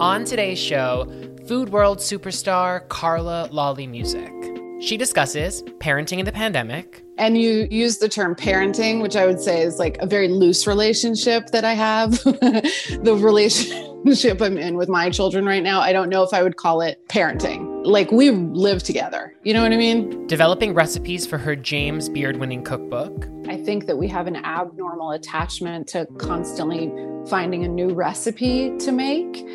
On today's show, Food World superstar Carla Lalli Music. She discusses parenting in the pandemic. And you use the term parenting, which I would say is like a very loose relationship that I have. the relationship I'm in with my children right now, I don't know if I would call it parenting. Like we live together. You know what I mean? Developing recipes for her James Beard winning cookbook. I think that we have an abnormal attachment to constantly finding a new recipe to make.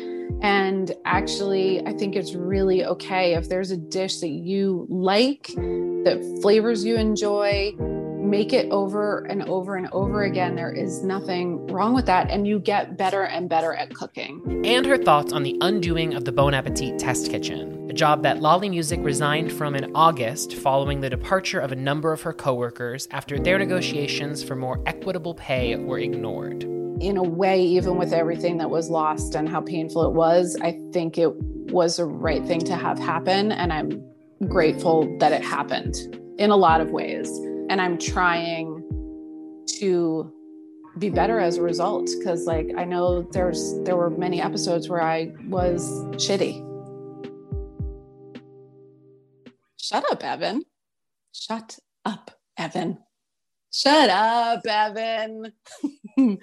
And actually, I think it's really okay if there's a dish that you like, that flavors you enjoy, make it over and over and over again. There is nothing wrong with that. And you get better and better at cooking. And her thoughts on the undoing of the Bon Appetit test kitchen, a job that Lalli Music resigned from in August following the departure of a number of her coworkers after their negotiations for more equitable pay were ignored in a way, even with everything that was lost and how painful it was, I think it was a right thing to have happen. And I'm grateful that it happened in a lot of ways. And I'm trying to be better as a result because like I know there's there were many episodes where I was shitty. Shut up, Evan. Shut up, Evan. Shut up, Evan.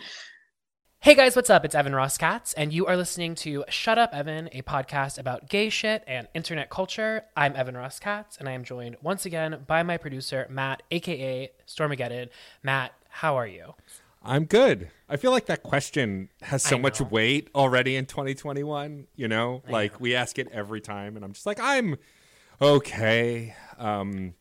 Hey guys, what's up? It's Evan Ross Katz, and you are listening to Shut Up Evan, a podcast about gay shit and internet culture. I'm Evan Ross Katz, and I am joined once again by my producer, Matt, aka Stormageddon. Matt, how are you? I'm good. I feel like that question has so much weight already in 2021. You know, I like know. we ask it every time, and I'm just like, I'm okay. Um,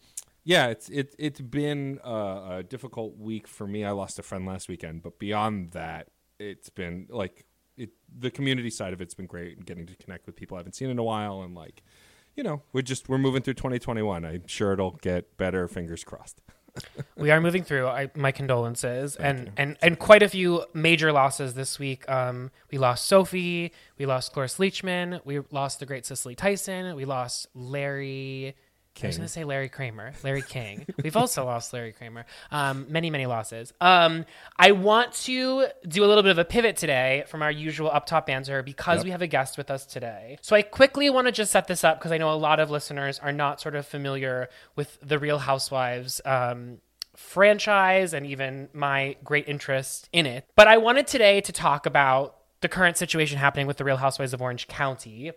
yeah, it's it, it's been a, a difficult week for me. I lost a friend last weekend, but beyond that, it's been like it the community side of it's been great and getting to connect with people I haven't seen in a while and like you know we're just we're moving through 2021 i'm sure it'll get better fingers crossed. We are moving through. I, my condolences. Thank and, and and quite a few major losses this week. Um, we lost sophie. We lost cloris leachman. We lost the great cicely tyson. We lost larry King. I was going to say Larry Kramer, Larry King. We've also lost Larry Kramer. Um, many, many losses. Um, I want to do a little bit of a pivot today from our usual up top answer because yep. we have a guest with us today. So I quickly want to just set this up because I know a lot of listeners are not sort of familiar with the Real Housewives. Um, franchise and even my great interest in it. But I wanted today to talk about the current situation happening with the Real Housewives of Orange County.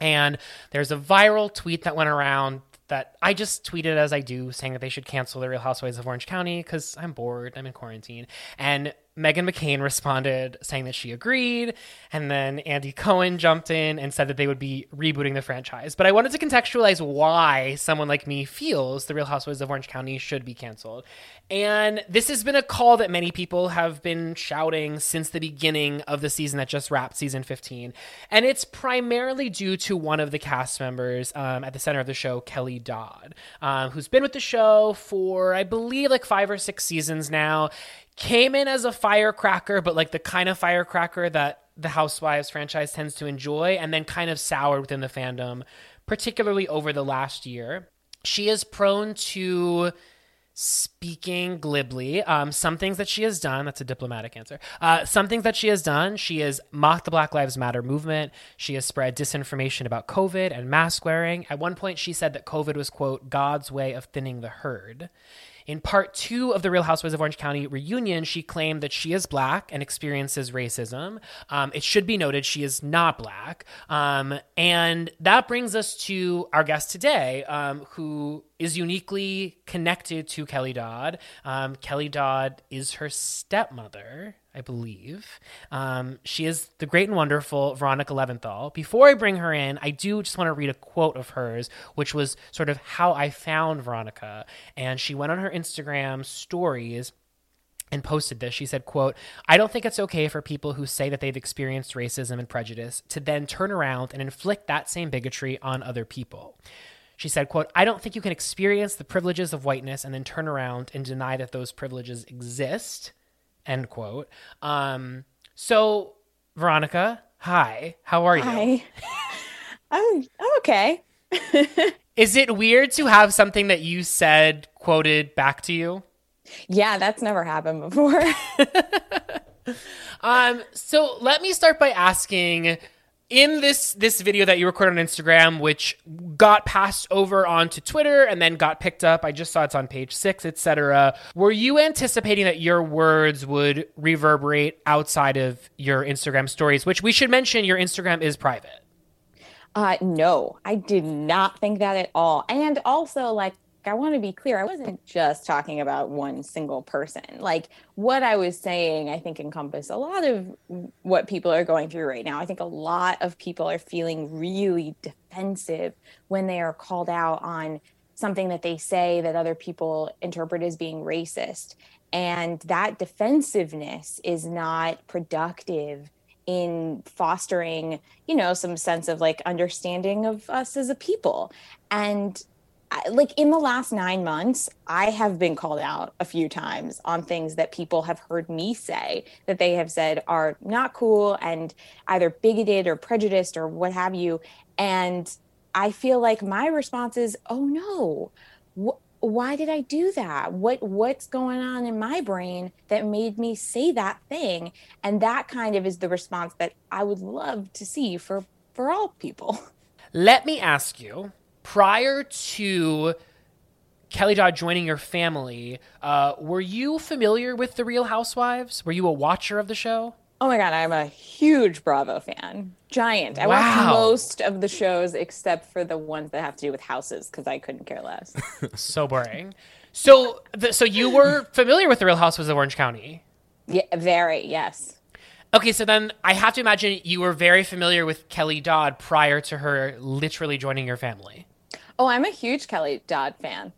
And there's a viral tweet that went around that I just tweeted as I do, saying that they should cancel the Real Housewives of Orange County because I'm bored, I'm in quarantine. And Meghan McCain responded saying that she agreed. And then Andy Cohen jumped in and said that they would be rebooting the franchise. But I wanted to contextualize why someone like me feels the Real Housewives of Orange County should be canceled. And this has been a call that many people have been shouting since the beginning of the season that just wrapped, season 15. And it's primarily due to one of the cast members um, at the center of the show, Kelly Dodd, um, who's been with the show for, I believe, like five or six seasons now came in as a firecracker, but like the kind of firecracker that the Housewives franchise tends to enjoy, and then kind of soured within the fandom, particularly over the last year. She is prone to speaking glibly. Um, some things that she has done, that's a diplomatic answer. Uh, some things that she has done, she has mocked the Black Lives Matter movement. She has spread disinformation about COVID and mask wearing. At one point, she said that COVID was, quote, God's way of thinning the herd. In part two of the Real Housewives of Orange County reunion, she claimed that she is black and experiences racism. Um, it should be noted she is not black. Um, and that brings us to our guest today, um, who is uniquely connected to Kelly Dodd. Um, Kelly Dodd is her stepmother. I believe. Um, she is the great and wonderful Veronica Leventhal. Before I bring her in, I do just want to read a quote of hers, which was sort of how I found Veronica. And she went on her Instagram stories and posted this she said quote i don't think it's okay for people who say that they've experienced racism and prejudice to then turn around and inflict that same bigotry on other people she said quote i don't think you can experience the privileges of whiteness and then turn around and deny that those privileges exist end quote. Um, so, Veronica, hi, how are you? Hi. I'm, I'm okay. Is it weird to have something that you said quoted back to you? Yeah, that's never happened before. um, so let me start by asking in this this video that you recorded on Instagram, which got passed over onto Twitter and then got picked up, I just saw it's on page six, etc. Were you anticipating that your words would reverberate outside of your Instagram stories? Which we should mention, your Instagram is private. Uh, no, I did not think that at all. And also, like, I want to be clear, I wasn't just talking about one single person. Like what I was saying, I think encompassed a lot of what people are going through right now. I think a lot of people are feeling really defensive when they are called out on something that they say that other people interpret as being racist. And that defensiveness is not productive in fostering, you know, some sense of like understanding of us as a people. And like in the last nine months, I have been called out a few times on things that people have heard me say that they have said are not cool and either bigoted or prejudiced or what have you. And I feel like my response is, oh no, wh- why did I do that? What what's going on in my brain that made me say that thing? And that kind of is the response that I would love to see for for all people. Let me ask you prior to Kelly Dodd joining your family, uh, were you familiar with The Real Housewives? Were you a watcher of the show? Oh my God, I'm a huge Bravo fan. Giant. I wow. watch most of the shows except for the ones that have to do with houses because I couldn't care less. so boring. So, the, so you were familiar with The Real Housewives of Orange County? Yeah, very, yes. Okay, so then I have to imagine you were very familiar with Kelly Dodd prior to her literally joining your family. Oh, I'm a huge Kelly Dodd fan.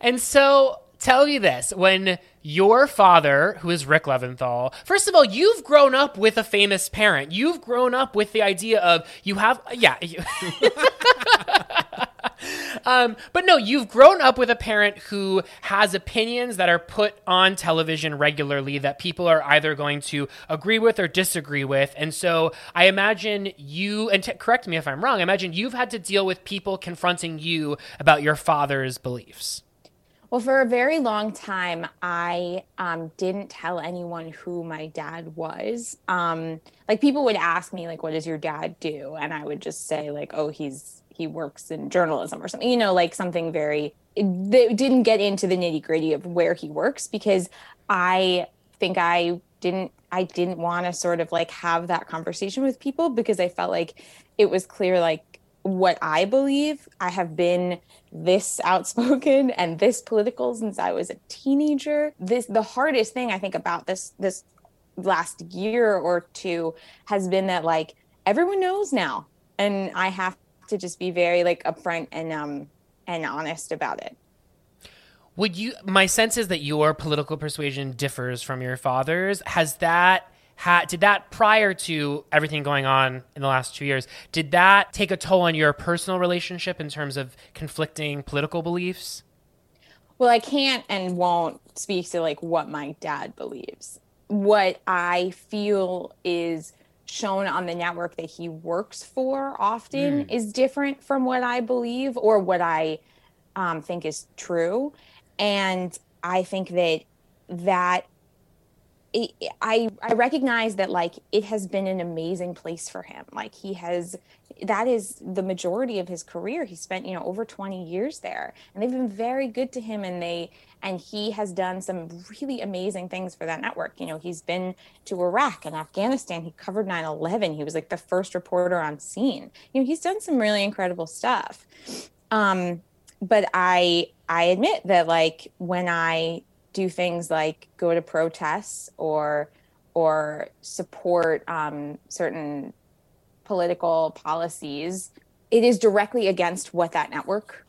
And so tell you this when your father, who is Rick Leventhal, first of all, you've grown up with a famous parent. You've grown up with the idea of you have, yeah. You, um, but no, you've grown up with a parent who has opinions that are put on television regularly that people are either going to agree with or disagree with. And so I imagine you, and t- correct me if I'm wrong, I imagine you've had to deal with people confronting you about your father's beliefs. Well, for a very long time, I um, didn't tell anyone who my dad was. Um, like people would ask me, like, "What does your dad do?" And I would just say, like, "Oh, he's he works in journalism or something, you know, like something very, they didn't get into the nitty gritty of where he works because I think I didn't, I didn't want to sort of like have that conversation with people because I felt like it was clear, like, what I believe. I have been this outspoken and this political since I was a teenager. This the hardest thing I think about this this last year or two has been that like everyone knows now and I have to just be very like upfront and um and honest about it. Would you my sense is that your political persuasion differs from your father's. Has that had did that prior to everything going on in the last 2 years, did that take a toll on your personal relationship in terms of conflicting political beliefs? Well, I can't and won't speak to like what my dad believes. What I feel is shown on the network that he works for often mm. is different from what I believe or what I um, think is true. And I think that that I I recognize that like it has been an amazing place for him. Like he has that is the majority of his career. He spent, you know, over 20 years there. And they've been very good to him and they and he has done some really amazing things for that network. You know, he's been to Iraq and Afghanistan. He covered 9/11. He was like the first reporter on scene. You know, he's done some really incredible stuff. Um but I I admit that like when I do things like go to protests or or support um, certain political policies, it is directly against what that network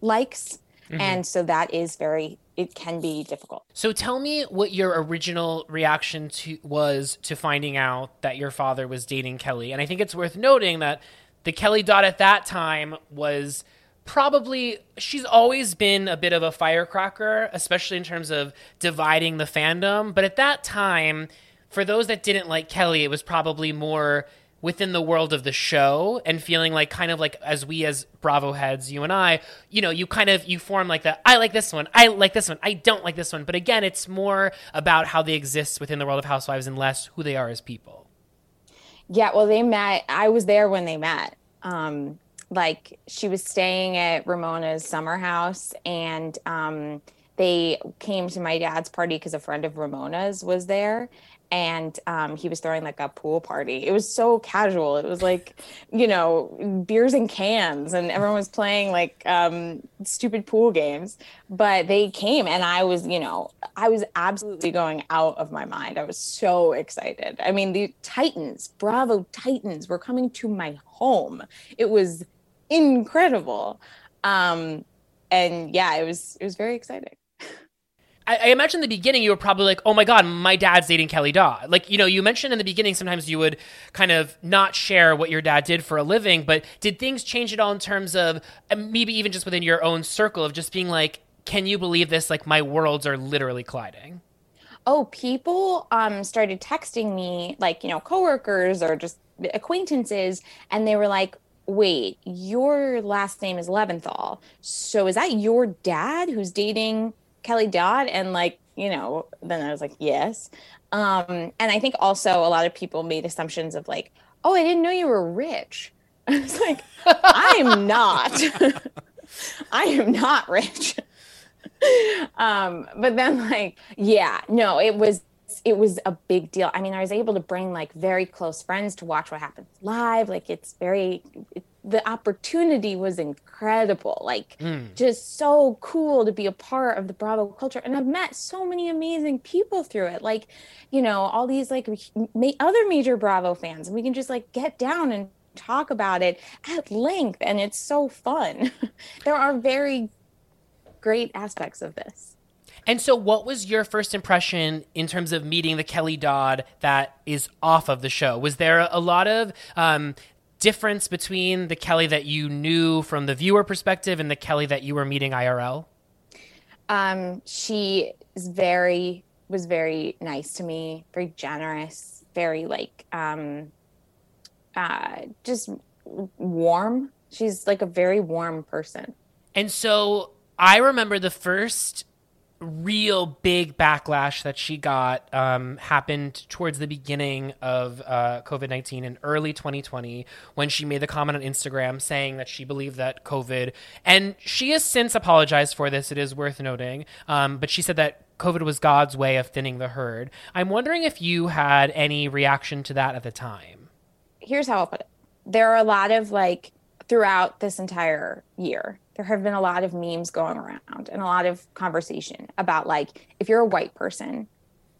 likes. Mm-hmm. And so that is very it can be difficult. So tell me what your original reaction to was to finding out that your father was dating Kelly. And I think it's worth noting that the Kelly Dodd at that time was probably she's always been a bit of a firecracker, especially in terms of dividing the fandom. But at that time, for those that didn't like Kelly, it was probably more within the world of the show and feeling like kind of like as we as bravo heads you and i you know you kind of you form like that i like this one. I like this one. I don't like this one. But again it's more about how they exist within the world of housewives and less who they are as people. Yeah well they met i was there when they met um like she was staying at Ramona's summer house and um, they came to my dad's party because a friend of Ramona's was there and um, he was throwing like a pool party. It was so casual. It was like, you know, beers and cans, and everyone was playing like um, stupid pool games. But they came, and I was, you know, I was absolutely going out of my mind. I was so excited. I mean, the Titans, Bravo Titans, were coming to my home. It was incredible. Um, and yeah, it was it was very exciting. I, I, imagine in the beginning you were probably like, "Oh my god, my dad's dating Kelly Dodd." Like, you know, you mentioned in the beginning sometimes you would kind of not share what your dad did for a living, but did things change at all in terms of uh, maybe even just within your own circle of just being like, "Can you believe this? Like, my worlds are literally colliding." Oh, people um, started texting me, like you know, coworkers or just acquaintances, and they were like, wait, your last name is Leventhal. So is that your dad who's dating Kelly Dodd? And like, you know, then I was like, yes. Um, and I think also a lot of people made assumptions of like, oh, I didn't know you were rich. I was like, I'm not. I am not rich. um, but then like, yeah, no, it was it was a big deal. I mean, I was able to bring like very close friends to watch what happens live. Like it's very it, the opportunity was incredible. Like mm. just so cool to be a part of the Bravo culture. And I've met so many amazing people through it. Like, you know, all these like ma- other major Bravo fans and we can just like get down and talk about it at length and it's so fun. there are very great aspects of this. And so, what was your first impression in terms of meeting the Kelly Dodd that is off of the show? Was there a lot of um, difference between the Kelly that you knew from the viewer perspective and the Kelly that you were meeting IRL? Um, she is very was very nice to me, very generous, very like um, uh, just warm. She's like a very warm person. And so I remember the first real big backlash that she got um, happened towards the beginning of uh, COVID 19 in early 2020 when she made the comment on Instagram saying that she believed that COVID, and she has since apologized for this, it is worth noting, um, but she said that COVID was God's way of thinning the herd. I'm wondering if you had any reaction to that at the time. Here's how I'll put it there are a lot of like throughout this entire year there have been a lot of memes going around and a lot of conversation about like if you're a white person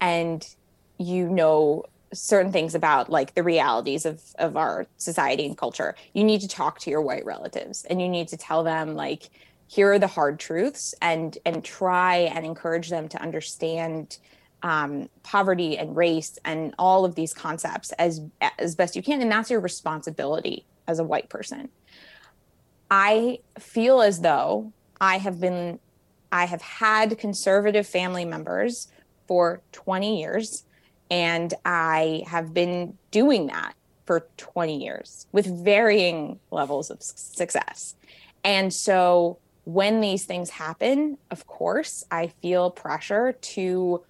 and you know certain things about like the realities of of our society and culture you need to talk to your white relatives and you need to tell them like here are the hard truths and and try and encourage them to understand um, poverty and race and all of these concepts as as best you can. And that's your responsibility as a white person I feel as though I have been, I have had conservative family members for 20 years, and I have been doing that for 20 years with varying levels of success. And so when these things happen, of course, I feel pressure to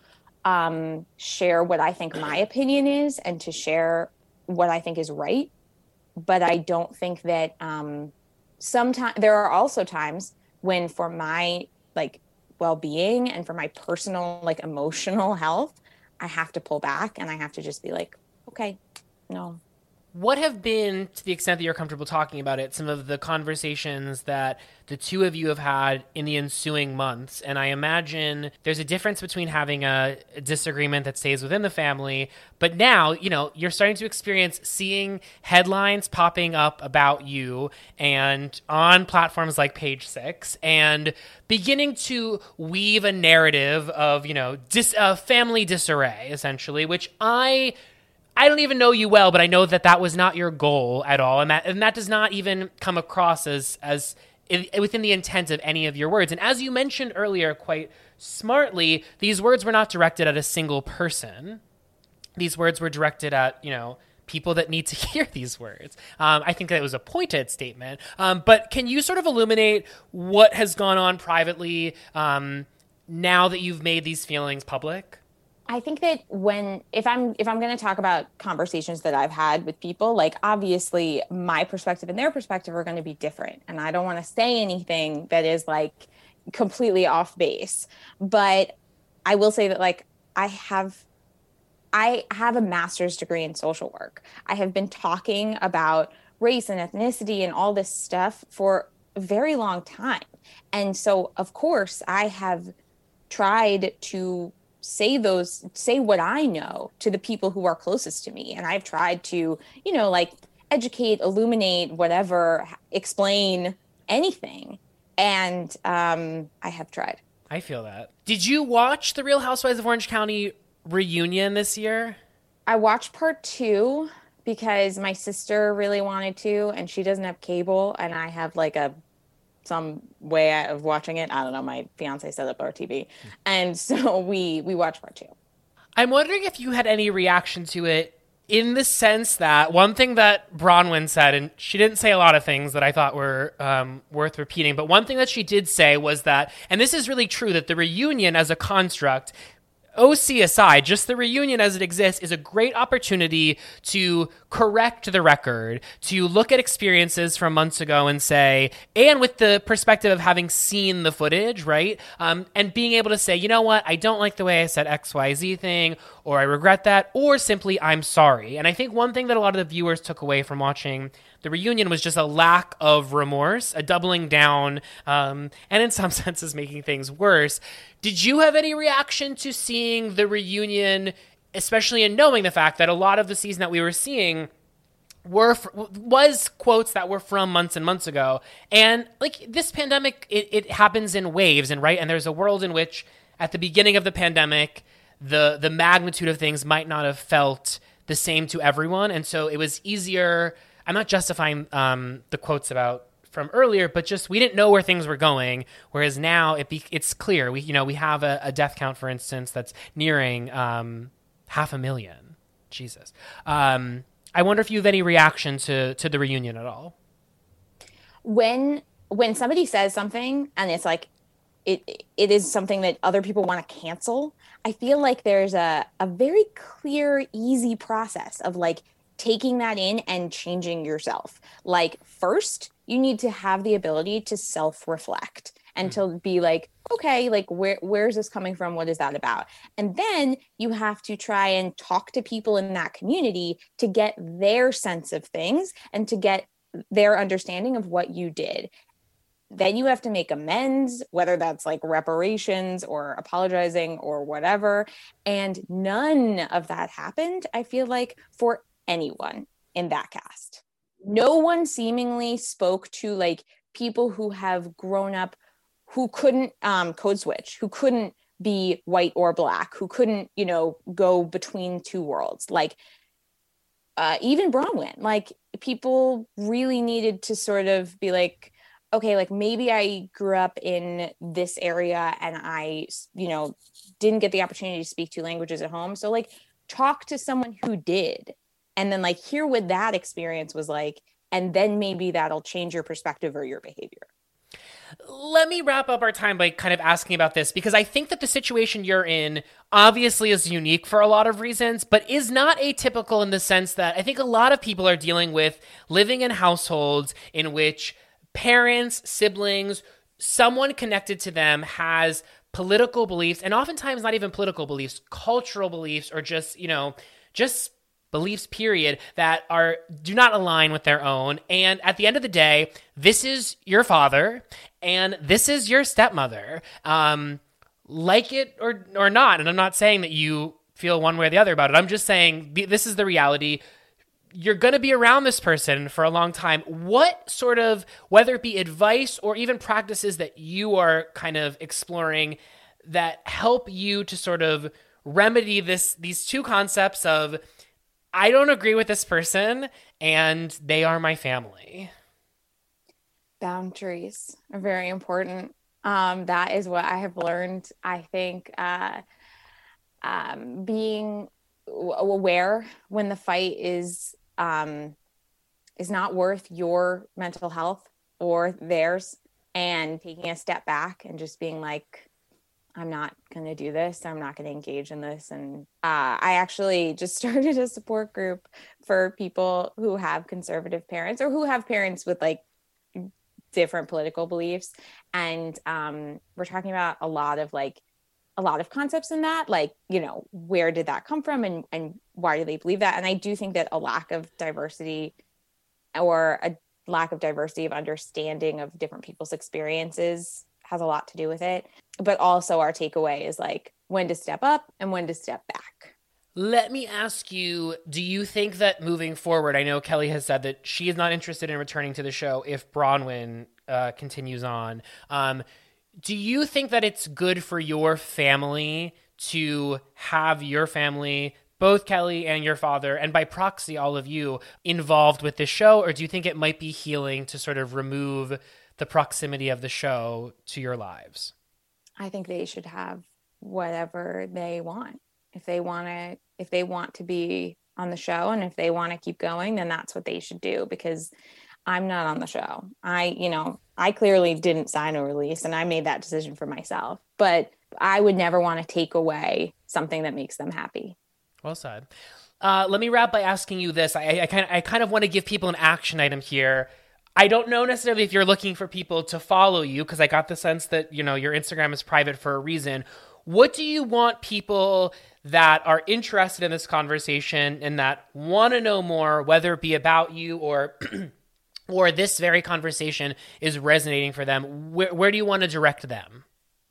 um, share what I think my opinion is and to share what I think is right. But I don't think that um, sometimes there are also times when, for my like well being and for my personal like emotional health, I have to pull back and I have to just be like, okay, no, what have been, to the extent that you're comfortable talking about it, some of the conversations that the two of you have had in the ensuing months? And I imagine there's a difference between having a disagreement that stays within the family, but now, you know, you're starting to experience seeing headlines popping up about you and on platforms like Page Six and beginning to weave a narrative of, you know, dis- uh, family disarray, essentially, which I I don't even know you well, but I know that that was not your goal at all, and that and that does not even come across as as within the intent of any of your words. And as you mentioned earlier, quite smartly, these words were not directed at a single person. These words were directed at you know people that need to hear these words. Um, I think that was a pointed statement. Um, but can you sort of illuminate what has gone on privately um, now that you've made these feelings public? I think that when if I'm if I'm going to talk about conversations that I've had with people, like obviously my perspective and their perspective are going to be different, and I don't want to say anything that is like completely off base. But I will say that like I have I have a master's degree in social work. I have been talking about race and ethnicity and all this stuff for a very long time. And so of course I have tried to say those say what i know to the people who are closest to me. And i've tried to you know like educate illuminate whatever explain anything. And um i have tried. I feel that. Did you watch the real housewives of orange county reunion this year? I watched part two because my sister really wanted to and she doesn't have cable and i have like a some way of watching it. I don't know. My fiance set up our TV, and so we we watched part two. I'm wondering if you had any reaction to it in the sense that one thing that Braunwyn said, and she didn't say a lot of things that I thought were um, worth repeating, but one thing that she did say was that, and this is really true, that the reunion as a construct OC aside, just the reunion as it exists is a great opportunity to correct the record, to look at experiences from months ago and say, and with the perspective of having seen the footage, right? Um, and being able to say, you know what, I don't like the way I said XYZ thing, or I regret that, or simply I'm sorry. And I think one thing that a lot of the viewers took away from watching the reunion was just a lack of remorse, a doubling down, um, and in some senses making things worse. Did you have any reaction to seeing the reunion, especially in knowing the fact that a lot of the season that we were seeing? were was quotes that were from months and months ago and like this pandemic it, it happens in waves and right and there's a world in which at the beginning of the pandemic the the magnitude of things might not have felt the same to everyone and so it was easier I'm not justifying um, the quotes about from earlier, but just we didn't know where things were going. Whereas now it be, it's clear. We you know we have a, a death count, for instance, that's nearing um, half a million. Jesus. Um, I wonder if you have any reaction to to the reunion at all. When when somebody says something and it's like it it is something that other people want to cancel, I feel like there's a a very clear, easy process of like taking that in and changing yourself. Like, first, you need to have the ability to self reflect and mm-hmm. to be like, okay, like, where, where is this coming from? What is that about? And then you have to try and talk to people in that community to get their sense of things and to get their understanding of what you did then you have to make amends, whether that's like reparations or apologizing or whatever. And none of that happened, I feel like, for anyone in that cast. No one seemingly spoke to like people who have grown up who couldn't um, code switch, who couldn't be white or black, who couldn't, you know, go between two worlds. Like uh, even Braunwyn, like people really needed to sort of be like, okay, like maybe I grew up in this area and I, you know, didn't get the opportunity to speak two languages at home. So like talk to someone who did and then like hear what that experience was like and then maybe that'll change your perspective or your behavior. Let me wrap up our time by kind of asking about this because I think that the situation you're in obviously is unique for a lot of reasons, but is not atypical in the sense that I think a lot of people are dealing with living in households in which parents, siblings, someone connected to them has political beliefs and oftentimes not even political beliefs, cultural beliefs or just, you know, just beliefs period that are do not align with their own. And at the end of the day this is your father and this is your stepmother. Um like it or or not and i'm not saying that you feel one way or the other about it. I'm just saying this is the reality. You're going to be around this person for a long time. What sort of whether it be advice or even practices that you are kind of exploring that help you to sort of remedy this these two concepts of I don't agree with this person and they are my family. Boundaries are very important. Um, that is what I have learned. I think uh, um, being aware when the fight is um, is not worth your mental health or theirs, and taking a step back and just being like, I'm not going to do this. I'm not going to engage in this. And uh, I actually just started a support group for people who have conservative parents or who have parents with like different political beliefs. And um, we're talking about a lot of like, a lot of concepts in that like you know where did that come from and and why do they believe that and i do think that a lack of diversity or a lack of diversity of understanding of different people's experiences has a lot to do with it. But also, our takeaway is like when to step up and when to step back. Let me ask you do you think that moving forward, I know Kelly has said that she is not interested in returning to the show if Braunwyn uh, continues on. Um, do you think that it's good for your family to have your family both Kelly and your father, and by proxy, all of you, involved with this show? Or do you think it might be healing to sort of remove the proximity of the show to your lives? I think they should have whatever they want. If they want to if they want to be on the show and if they want to keep going, then that's what they should do because I'm not on the show. I, you know, I clearly didn't sign a release and I made that decision for myself. But I would never want to take away something that makes them happy. Well said. Uh, let me wrap by asking you this. I, I kind of, I kind of want to give people an action item here I don't know necessarily if you're looking for people to follow you because I got the sense that, you know, your Instagram is private for a reason. What do you want people that are interested in this conversation and that want to know more, whether it be about you or or this very conversation is resonating for them? Where, where do you want to direct them?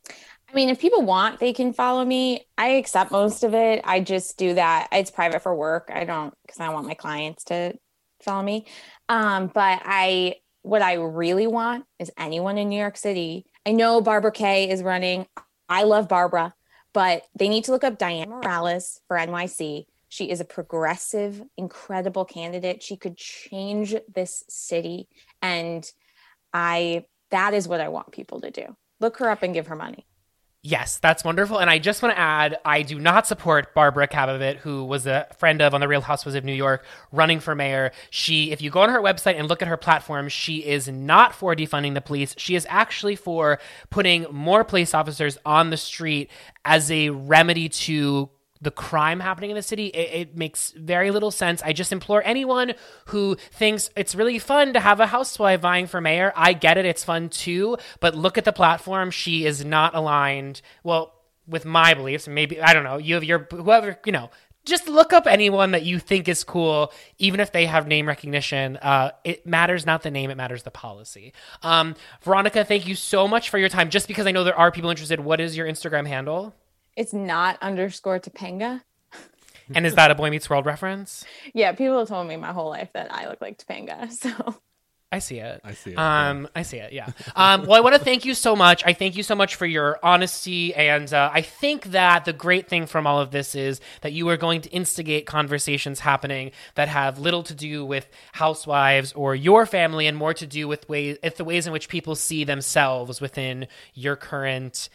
I mean, if people want, they can follow me. I accept most of it. I just do that. It's private for work. I don't because I want my clients to follow me. Um, but I, what I really want is anyone in New York City. I know Barbara Kay is running. I love Barbara, but they need to look up Dianne Morales for NYC. She is a progressive, incredible candidate. She could change this city. And I, that is what I want people to do. Look her up and give her money. Yes, that's wonderful. And I just want to add, I do not support Barbara Kavovit, who was a friend of on the Real Housewives of New York, running for mayor. She, if you go on her website and look at her platform, she is not for defunding the police. She is actually for putting more police officers on the street as a remedy to the crime happening in the city, it, it, makes very little sense. I just implore anyone who thinks it's really fun to have a housewife vying for mayor. I get it, it's fun too, but look at the platform. She is not aligned, well, with my beliefs. Maybe, I don't know, you have your, whoever, you know, just look up anyone that you think is cool, even if they have name recognition. Uh, it matters not the name, it matters the policy. Um, Veronica, thank you so much for your time. Just because I know there are people interested, what is your Instagram handle? It's not underscore Topanga. And is that a Boy Meets World reference? Yeah, people have told me my whole life that I look like Topanga. So I see it. I see it. Um, yeah. I see it. Yeah. Um, well, I want to thank you so much. I thank you so much for your honesty, and uh, I think that the great thing from all of this is that you are going to instigate conversations happening that have little to do with housewives or your family, and more to do with ways, the ways in which people see themselves within your current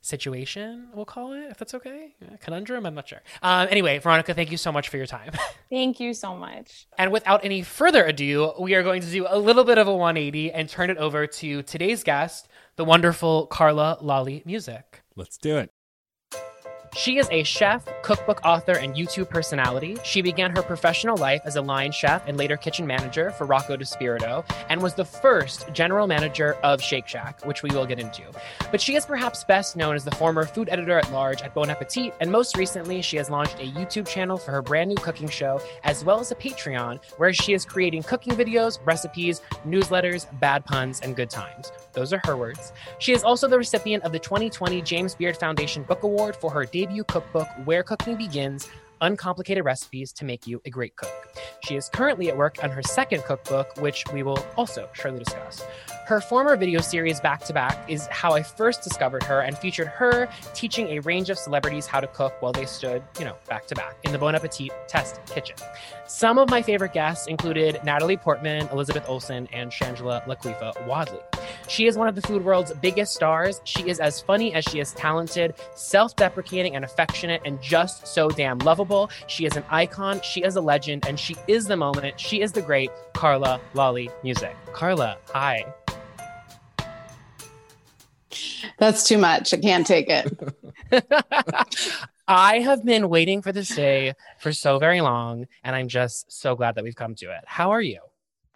situation, we'll call it, if that's okay. Conundrum, I'm not sure. Um, anyway, Veronica, thank you so much for your time. Thank you so much. And without any further ado, we are going to do a little bit of a 180 and turn it over to today's guest, the wonderful Carla Lalli Music. Let's do it. She is a chef, cookbook author, and YouTube personality. She began her professional life as a line chef and later kitchen manager for Rocco DiSpirito and was the first general manager of Shake Shack, which we will get into. But she is perhaps best known as the former food editor at large at Bon Appetit, and most recently, she has launched a YouTube channel for her brand new cooking show, as well as a Patreon, where she is creating cooking videos, recipes, newsletters, bad puns, and good times. Those are her words. She is also the recipient of the 2020 James Beard Foundation Book Award for her debut cookbook, Where Cooking Begins Uncomplicated Recipes to Make You a Great Cook. She is currently at work on her second cookbook, which we will also shortly discuss. Her former video series, Back to Back, is how I first discovered her and featured her teaching a range of celebrities how to cook while they stood, you know, back to back in the Bon Appetit test kitchen. Some of my favorite guests included Natalie Portman, Elizabeth Olsen, and Shangela Laquifa Wadley. She is one of the food world's biggest stars. She is as funny as she is talented, self deprecating and affectionate, and just so damn lovable. She is an icon, she is a legend, and she is the moment. She is the great Carla Lalli Music. Carla, hi. That's too much. I can't take it. I have been waiting for this day for so very long, and I'm just so glad that we've come to it. How are you?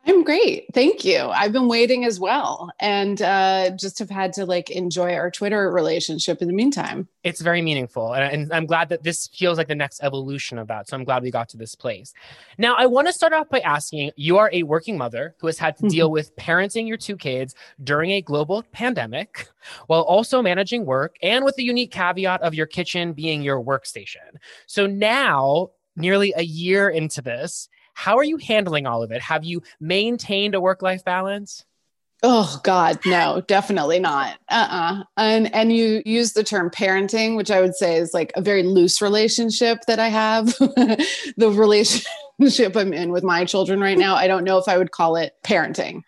I'm great. Thank you. I've been waiting as well and uh, just have had to like enjoy our Twitter relationship in the meantime. It's very meaningful. And, and, I'm glad that this feels like the next evolution of that. So I'm glad we got to this place. Now, I want to start off by asking you are a working mother who has had to deal with parenting your two kids during a global pandemic while also managing work and with the unique caveat of your kitchen being your workstation. So now, nearly a year into this, how are you handling all of it? Have you maintained a work life balance? Oh God, no, definitely not. Uh-uh. And and you use the term parenting, which I would say is like a very loose relationship that I have. the relationship I'm in with my children right now, I don't know if I would call it parenting.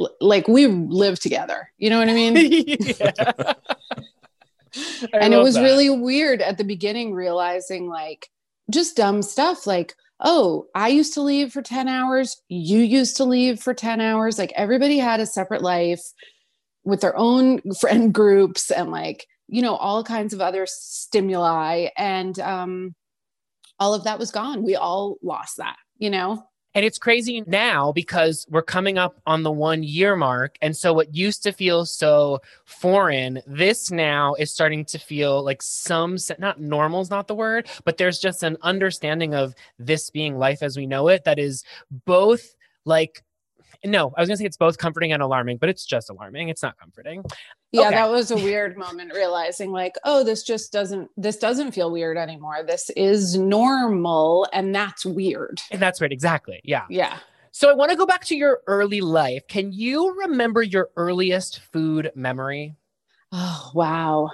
L- like we live together. You know what I mean? and it was that. really weird at the beginning realizing like just dumb stuff like oh, I used to leave for 10 hours. You used to leave for 10 hours. Like everybody had a separate life with their own friend groups and like, you know, all kinds of other stimuli. And um, all of that was gone. We all lost that, you know? And it's crazy now because we're coming up on the one year mark. And so, what used to feel so foreign, this now is starting to feel like some, not normal is not the word, but there's just an understanding of this being life as we know it that is both like no, I was gonna say it's both comforting and alarming, but it's just alarming. It's not comforting. Yeah, okay. that was a weird moment realizing like, oh, this just doesn't this doesn't feel weird anymore. This is normal and that's weird. And that's right, exactly. Yeah. Yeah. So I want to go back to your early life. Can you remember your earliest food memory? Oh, wow.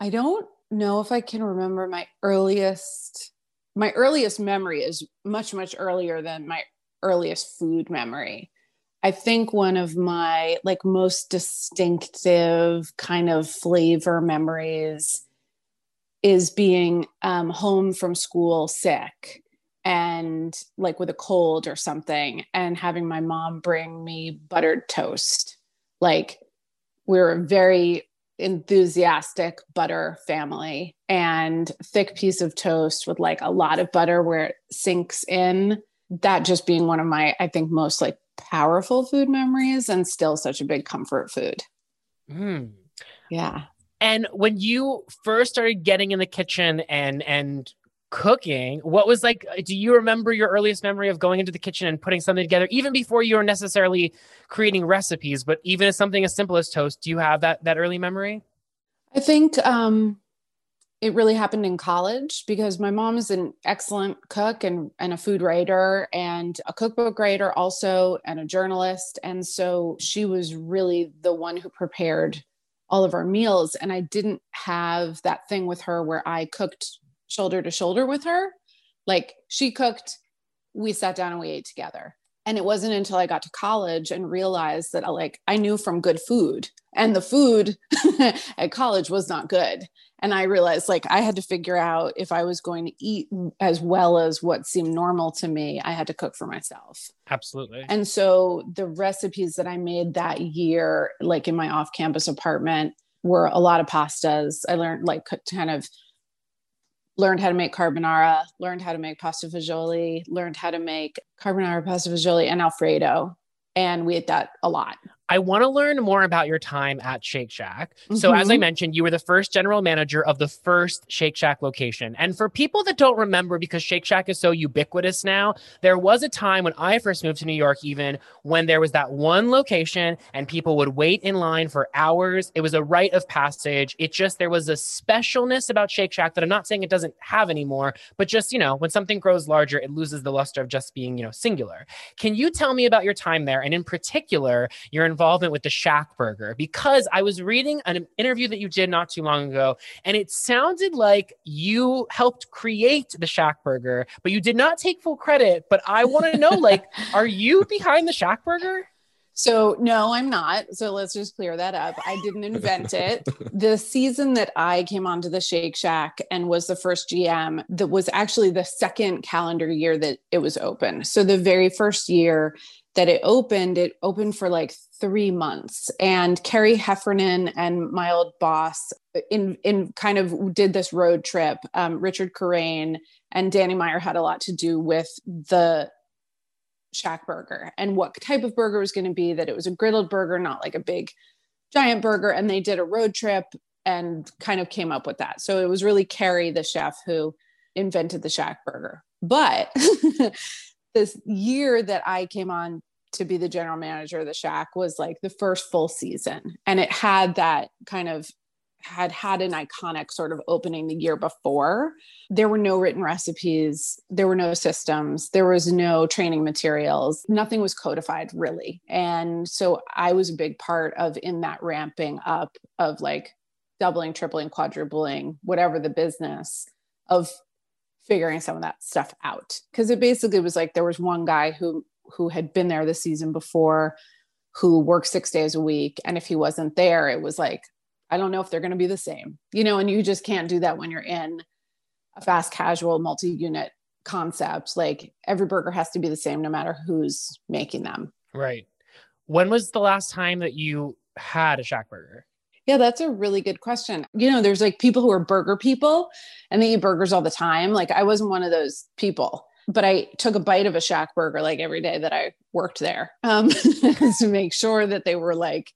I don't know if I can remember my earliest my earliest memory is much much earlier than my earliest food memory. I think one of my like most distinctive kind of flavor memories is being um, home from school sick and like with a cold or something and having my mom bring me buttered toast. Like we are a very enthusiastic butter family and thick piece of toast with like a lot of butter where it sinks in. That just being one of my i think most like powerful food memories and still such a big comfort food. Mm. Yeah. And when you first started getting in the kitchen and and cooking, what was like do you remember your earliest memory of going into the kitchen and putting something together even before you were necessarily creating recipes, but even as something as simple as toast, do you have that that early memory? I think um it really happened in college because my mom is an excellent cook and, and a food writer and a cookbook writer also and a journalist. And so she was really the one who prepared all of our meals. And i didn't have that thing with her where i cooked shoulder to shoulder with her. Like she cooked we sat down and we ate together. And it wasn't until I got to college and realized that I, like I knew from good food and the food at college was not good. And I realized like I had to figure out if I was going to eat as well as what seemed normal to me, I had to cook for myself. Absolutely. And so the recipes that I made that year, like in my off campus apartment, were a lot of pastas. I learned like kind of learned how to make carbonara, learned how to make pasta fagioli, learned how to make carbonara, pasta fagioli, and Alfredo. And we ate that a lot. I want to learn more about your time at Shake Shack. Mm-hmm. So, as I mm-hmm. mentioned, you were the first general manager of the first Shake Shack location. And for people that don't remember, because Shake Shack is so ubiquitous now, there was a time when I first moved to New York, even when there was that one location and people would wait in line for hours. It was a rite of passage. It just, there was a specialness about Shake Shack that I'm not saying it doesn't have anymore, but just, you know, when something grows larger, it loses the luster of just being, you know, singular. Can you tell me about your time there? And in particular, your involvement with the Shack Burger because I was reading an interview that you did not too long ago, and it sounded like you helped create the Shack Burger, but you did not take full credit. But I want to know, like, are you behind the Shack Burger? So, no, I'm not. So, let's just clear that up. I didn't invent it. the season that I came onto the Shake Shack and was the first GM, that was actually the second calendar year that it was open. So, the very first year, that it opened, it opened for like three months. And Kerry Heffernan and my old boss in in kind of did this road trip. Um, Richard Coraine and Danny Meyer had a lot to do with the Shack burger and what type of burger was going to be. That it was a griddled burger, not like a big giant burger. And they did a road trip and kind of came up with that. So it was really Kerry, the chef, who invented the Shack burger. But this year that I came on to be the general manager of the shack was like the first full season. And it had that kind of had had an iconic sort of opening the year before. There were no written recipes. There were no systems. There was no training materials. Nothing was codified really. And so i was a big part of in that ramping up of like doubling tripling quadrupling whatever the business of figuring some of that stuff out. Because it basically was like there was one guy who who had been there the season before who worked six days a week. And if he wasn't there it was like i don't know if they're going to be the same you know and you just can't do that when you're in a fast casual multi-unit concept. Like every burger has to be the same no matter who's making them. Right. When was the last time that you had a shack burger? Yeah, that's a really good question. You know, there's like people who are burger people and they eat burgers all the time. Like I wasn't one of those people but I took a bite of a shack burger like every day that I worked there um, to make sure that they were like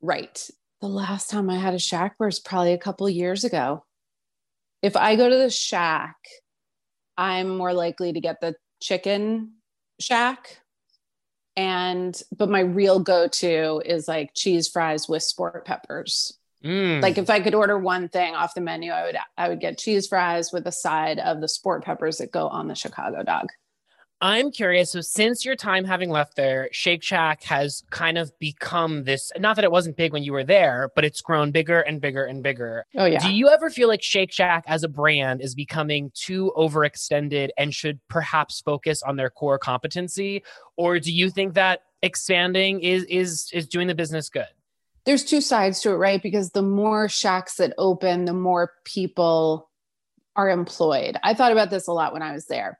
right. The last time I had a shack was probably a couple years ago. If I go to the shack, I'm more likely to get the chicken shack. And, but my real go to is like cheese fries with sport peppers. Mm. Like if I could order one thing off the menu, I would I would get cheese fries with a side of the sport peppers that go on the Chicago dog. I'm curious. So, since your time having left there, Shake Shack has kind of become this not that it wasn't big when you were there, but it's grown bigger and bigger and bigger. Oh, yeah. Do you ever feel like Shake Shack as a brand is becoming too overextended and should perhaps focus on their core competency? Or do you think that expanding is is is doing the business good? There's two sides to it, right? Because the more shacks that open, the more people are employed. I thought about this a lot when I was there.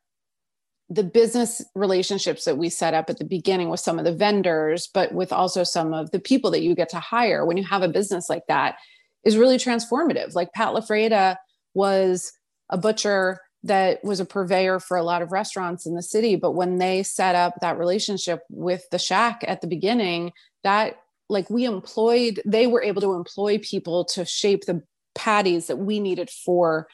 The business relationships that we set up at the beginning with some of the vendors, but with also some of the people that you get to hire when you have a business like that is really transformative. Like Pat LaFrieda was a butcher that was a purveyor for a lot of restaurants in the city. But when they set up that relationship with the shack at the beginning, that like we employed they were able to employ people to shape the patties that we needed for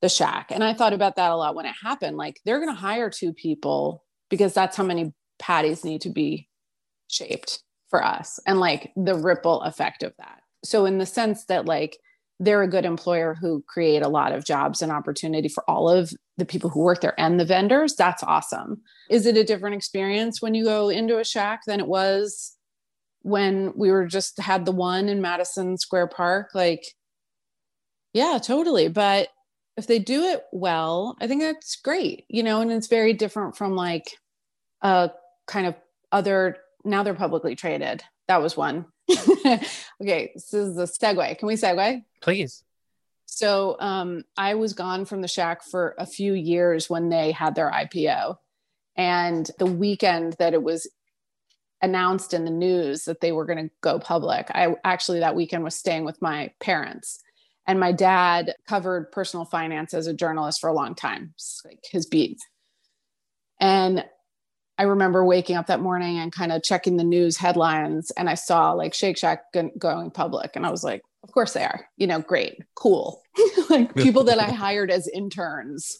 the shack. And i thought about that a lot when it happened. Like they're going to hire two people because that's how many patties need to be shaped for us and like the ripple effect of that. So in the sense that like they're a good employer who create a lot of jobs and opportunity for all of the people who work there and the vendors that's awesome. Is it a different experience when you go into a shack than it was when we were just had the one in Madison Square Park. Like, yeah, totally. But if they do it well, I think that's great, you know, and it's very different from like a kind of other now they're publicly traded. That was one. okay, this is the segue. Can we segue? Please. So um, I was gone from the Shack for a few years when they had their IPO. And the weekend that it was announced in the news that they were going to go public, I actually that weekend was staying with my parents. And my dad covered personal finance as a journalist for a long time, like his beat. And I remember waking up that morning and kind of checking the news headlines, and I saw like Shake Shack going public, and I was like, of course they are. You know, great, cool. like people that I hired as interns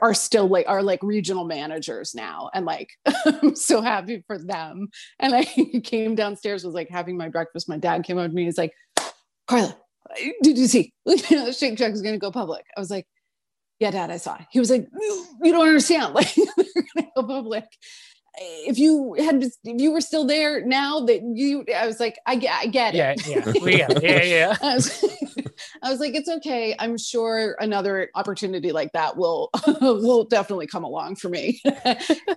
are still like are like regional managers now. And like i'm so happy for them. And i came downstairs was like having my breakfast. My dad came up to me he's like carla did you see? The shake shack is going to go public. I was like yeah dad i saw he was like you don't understand. Like they're going to go public. If you had if you were still there now that you i was like i get i get it. Yeah yeah. Yeah yeah, was, I was like it's okay i'm sure another opportunity like that will will definitely come along for me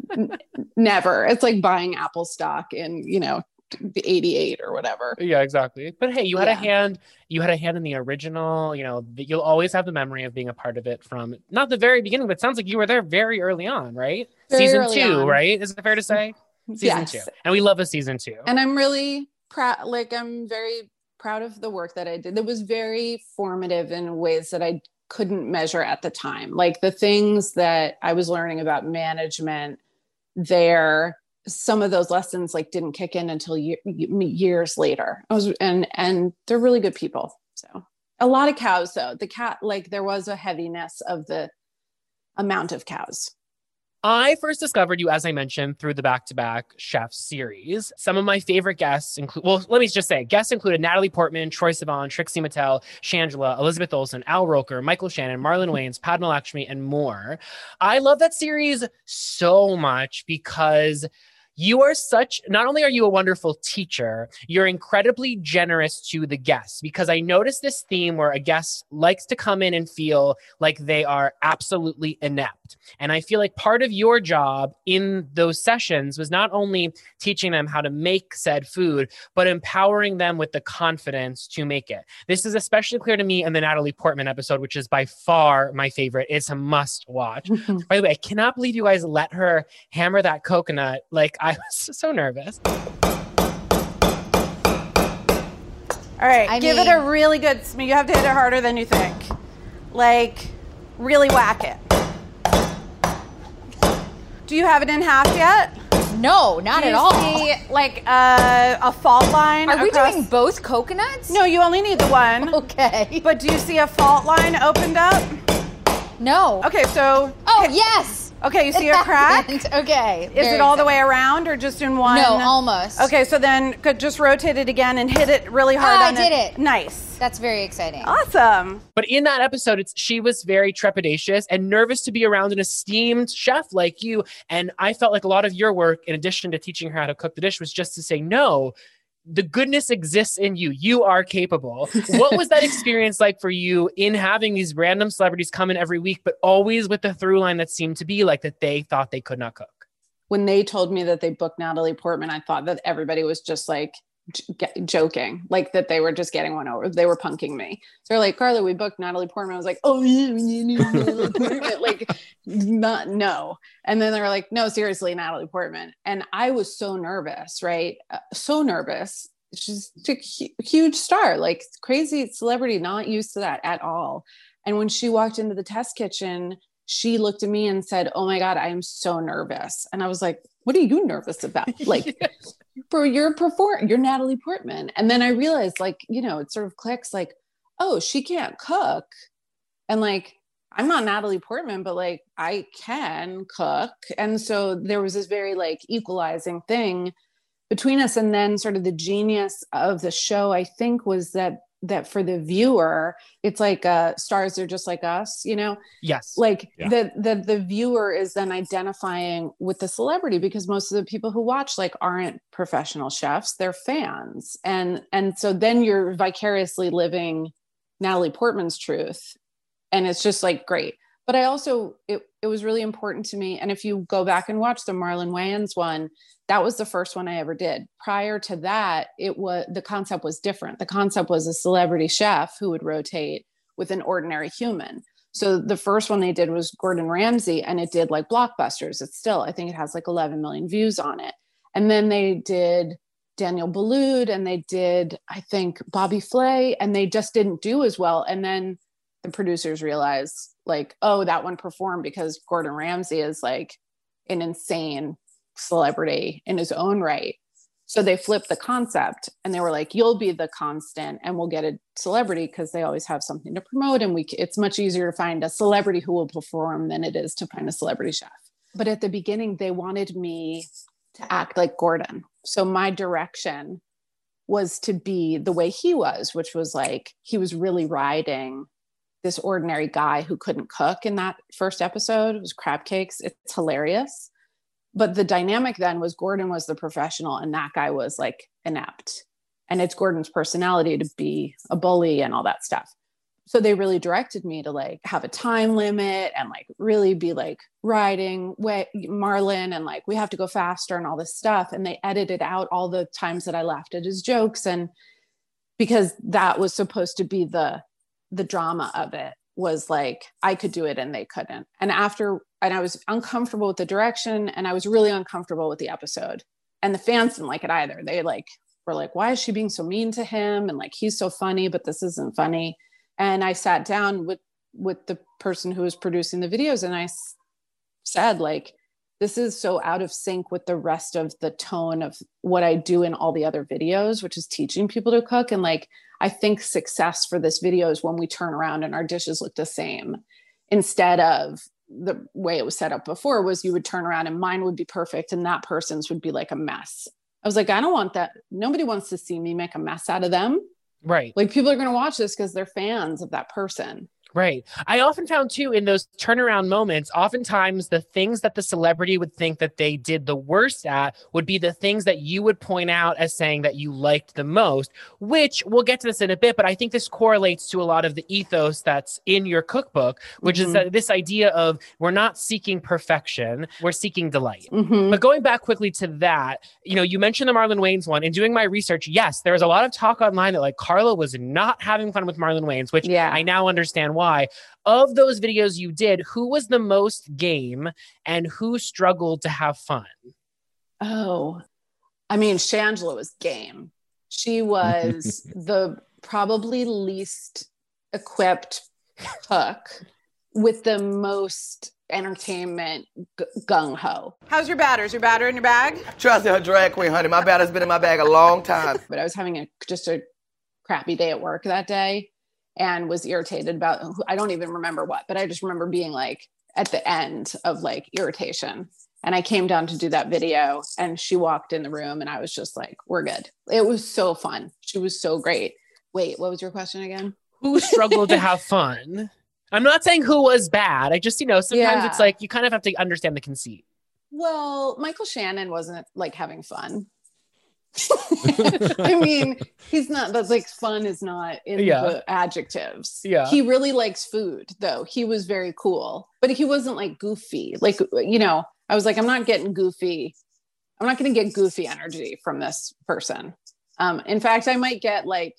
never it's like buying apple stock in you know the 88 or whatever. Yeah, exactly. But hey, you had yeah. a hand, you had a hand in the original, you know, you'll always have the memory of being a part of it from not the very beginning, but sounds like you were there very early on, right? Very season two, on. right? Is it fair to mm-hmm. say? Season yes. two. And we love a season two. And I'm really proud, like, I'm very proud of the work that I did. that was very formative in ways that I couldn't measure at the time. Like the things that I was learning about management there some of those lessons like didn't kick in until year, years later. I was and and they're really good people. So a lot of cows though. The cat like there was a heaviness of the amount of cows. I first discovered you, as I mentioned, through the back to back chef series. Some of my favorite guests include, well, let me just say, guests included Natalie Portman, Troye Sivan, Trixie Mattel, Shangela, Elizabeth Olsen, Al Roker, Michael Shannon, Marlon Wayans, Padma Lakshmi, and more. I love that series so much because you are such not only are you a wonderful teacher you're incredibly generous to the guests because i noticed this theme where a guest likes to come in and feel like they are absolutely inept and i feel like part of your job in those sessions was not only teaching them how to make said food but empowering them with the confidence to make it this is especially clear to me in the natalie portman episode which is by far my favorite it's a must watch by the way i cannot believe you guys let her hammer that coconut like i I was so nervous. All right, I give mean, it a really good. You have to hit it harder than you think. Like, really whack it. Do you have it in half yet? No, not at all. See, like uh, a fault line. Are across... we doing both coconuts? No, you only need the one. Okay. But do you see a fault line opened up? No. Okay, so. Oh yes. Okay, you see a crack? okay. Is it all the way around or just in one? No, almost. Okay, so then could just rotate it again and hit it really hard. Oh, I did it. Nice. That's very exciting. Awesome. But in that episode, it's she was very trepidatious and nervous to be around an esteemed chef like you. And I felt like a lot of your work, in addition to teaching her how to cook the dish, was just to say no the goodness exists in you. You are capable. What was that experience like for you in having these random celebrities come in every week, but always with the through line that seemed to be like that they thought they could not cook? When they told me that they booked Natalie Portman, I thought that everybody was just like, joking, like that they were just getting one over. They were punking me. So they're like, Carla, we booked Natalie Portman. I was like, oh yeah, like not no. And then they were like, no, seriously, Natalie Portman. And I was so nervous, right? Uh, so nervous. She's a huge star, like crazy celebrity, not used to that at all. And when she walked into the test kitchen, she looked at me and said, "Oh my god, I am so nervous." And I was like, "What are you nervous about?" Like for your perform you're Natalie Portman. And then I realized like, you know, it sort of clicks like, oh, she can't cook. And like, I'm not Natalie Portman, but like I can cook. And so there was this very like equalizing thing between us. And then sort of the genius of the show, I think, was that that for the viewer it's like uh stars are just like us you know? Yes. Like yeah. the the the viewer is then identifying with the celebrity because most of the people who watch like aren't professional chefs they're fans. And and so then you're vicariously living natalie portman's truth. And it's just like great but I also it it was really important to me. And if you go back and watch the Marlon Wayans one, that was the first one I ever did. Prior to that, it was the concept was different. The concept was a celebrity chef who would rotate with an ordinary human. So the first one they did was Gordon Ramsay, and it did like blockbusters. It's still, I think it has like 11 million views on it. And then they did Daniel Boulud, and they did, I think, Bobby Flay, and they just didn't do as well. And then the producers realized, like, oh, that one performed because Gordon Ramsay is like an insane celebrity in his own right. So they flipped the concept and they were like, you'll be the constant and we'll get a celebrity because they always have something to promote. And we, it's much easier to find a celebrity who will perform than it is to find a celebrity chef. But at the beginning, they wanted me to act like Gordon. So my direction was to be the way he was, which was like he was really riding this ordinary guy who couldn't cook in that first episode. It was crab cakes. It's hilarious but the dynamic then was Gordon was the professional and that guy was like inept. And it's Gordon's personality to be a bully and all that stuff. So they really directed me to like have a time limit and like really be like riding way Marlon and like we have to go faster and all this stuff. And they edited out all the times that I laughed at his jokes and because that was supposed to be the the drama of it was like I could do it and they couldn't. And after and I was uncomfortable with the direction and I was really uncomfortable with the episode. And the fans didn't like it either. They like were like, why is she being so mean to him? And like he's so funny, but this isn't funny. And I sat down with with the person who was producing the videos and I s- said like this is so out of sync with the rest of the tone of what I do in all the other videos, which is teaching people to cook. And like, I think success for this video is when we turn around and our dishes look the same instead of the way it was set up before was you would turn around and mine would be perfect and that person's would be like a mess. I was like, I don't want that. Nobody wants to see me make a mess out of them. Right. Like people are going to watch this because they're fans of that person. Right. I often found too in those turnaround moments, oftentimes the things that the celebrity would think that they did the worst at would be the things that you would point out as saying that you liked the most, which we'll get to this in a bit, but I think this correlates to a lot of the ethos that's in your cookbook, which mm-hmm. is that this idea of we're not seeking perfection, we're seeking delight. Mm-hmm. But going back quickly to that, you know, you mentioned the Marlon Wayans one. In doing my research, yes, there was a lot of talk online that like Carla was not having fun with Marlon Wayans, which yeah. I now understand why. Of those videos you did, who was the most game and who struggled to have fun? Oh, I mean, Shangela was game. She was the probably least equipped cook with the most entertainment g- gung ho. How's your batter? Is your batter in your bag? Trust her drag queen, honey. My batter's been in my bag a long time. But I was having a just a crappy day at work that day and was irritated about I don't even remember what, but I just remember being like at the end of like irritation. And I came down to do that video and she walked in the room and I was just like, we're good. It was so fun. She was so great. Wait, what was your question again? Who struggled to have fun? I'm not saying who was bad. I just, you know, sometimes yeah. it's like you kind of have to understand the conceit. Well, Michael Shannon wasn't like having fun. I mean, he's not that's like fun is not in yeah. the adjectives. Yeah. He really likes food though. He was very cool, but he wasn't like goofy. Like, you know, I was like, I'm not getting goofy. I'm not going to get goofy energy from this person. Um, in fact, I might get like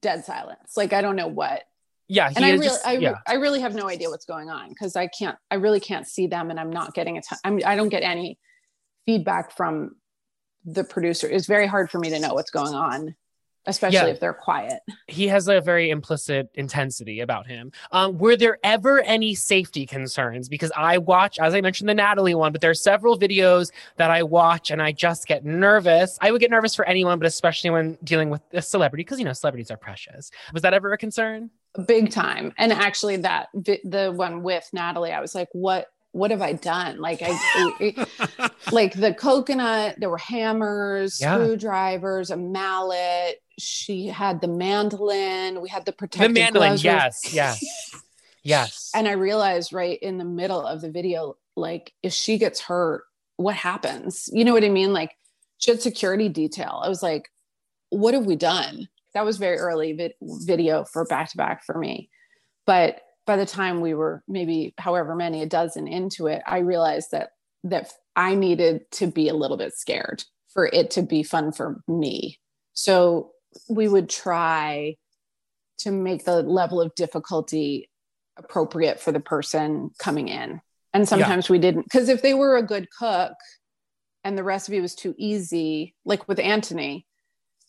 dead silence. Like, I don't know what. Yeah. and I really, just, I, yeah. I really have no idea what's going on because I can't, I really can't see them and I'm not getting a ton, I'm, I don't get any feedback from the producer it's very hard for me to know what's going on especially yeah. if they're quiet. He has a very implicit intensity about him. Um, were there ever any safety concerns? Because i watch as i mentioned the natalie one but there are several videos that i watch and i just get nervous. I would get nervous for anyone but especially when dealing with a celebrity because you know celebrities are precious. Was that ever a concern? Big time. And actually that the one with natalie i was like what what have I done? Like I, like the coconut, there were hammers, yeah. screwdrivers, a mallet. She had the mandolin. We had the protective The mandolin, yes, yes, yes. And I realized right in the middle of the video, like if she gets hurt, what happens? You know what I mean? Like she had security detail. I was like, what have we done? That was very early vid- video for back to back for me, but by the time we were maybe however many a dozen into it, I realized that that I needed to be a little bit scared for it to be fun for me. So we would try to make the level of difficulty appropriate for the person coming in. And sometimes yeah. we didn't, because if they were a good cook and the recipe was too easy, like with Anthony,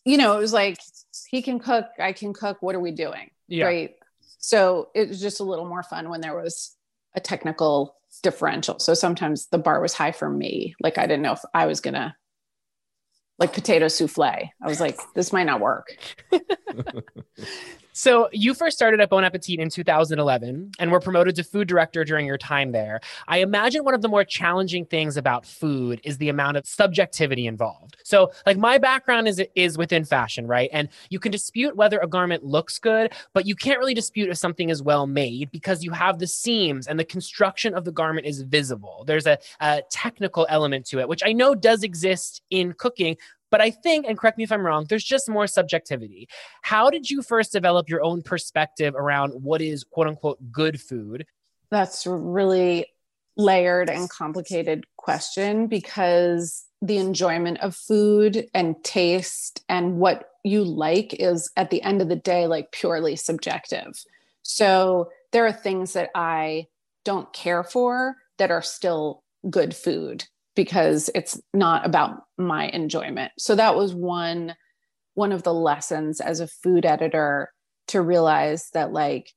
you know, it was like, he can cook, I can cook. What are we doing? Yeah. Right. So it was just a little more fun when there was a technical differential. So sometimes the bar was high for me. Like I didn't know if I was going to like potato souffle. I was like, this might not work. So you first started at Bon Appetit in 2011 and were promoted to food director during your time there. I imagine one of the more challenging things about food is the amount of subjectivity involved. So like my background is is within fashion, right? And you can dispute whether a garment looks good, but you can't really dispute if something is well made because you have the seams and the construction of the garment is visible. There's a, a technical element to it, which I know does exist in cooking, but I think, and correct me if I'm wrong, there's just more subjectivity. How did you first develop your own perspective around what is quote unquote good food? That's a really layered and complicated question because the enjoyment of food and taste and what you like is at the end of the day like purely subjective. So there are things that I don't care for that are still good food because it's not about my enjoyment. So that was one one of the lessons as a food editor to realize that like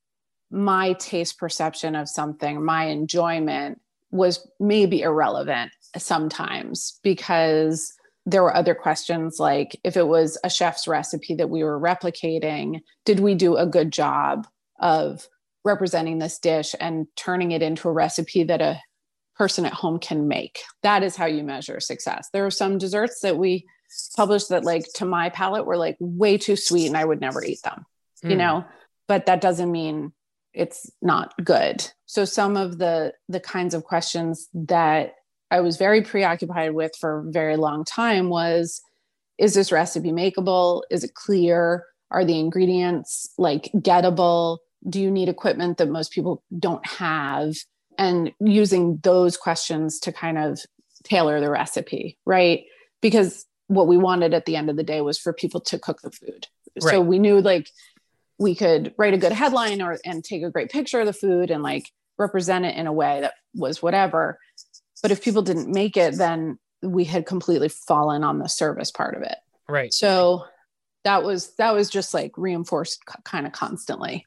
my taste perception of something, my enjoyment was maybe irrelevant sometimes because there were other questions like if it was a chef's recipe that we were replicating, did we do a good job of representing this dish and turning it into a recipe that a person at home can make. That is how you measure success. There are some desserts that we published that, like, to my palate, were like way too sweet and I would never eat them, mm. you hmm. know, but that doesn't mean it's not good. So some of the the kinds of questions that I was very preoccupied with for a very long time was is this recipe makeable? Is it clear? Are the ingredients like gettable? Do you need equipment that most people don't have? And using those questions to kind of tailor the recipe, right? Because what we wanted at the end of the day was for people to cook the food. Right. So we knew like we could write a good headline or and take a great picture of the food and like represent it in a way that was whatever. But if people didn't make it, then we had completely fallen on the service part of it. Right. So that was that was just like reinforced kind of constantly.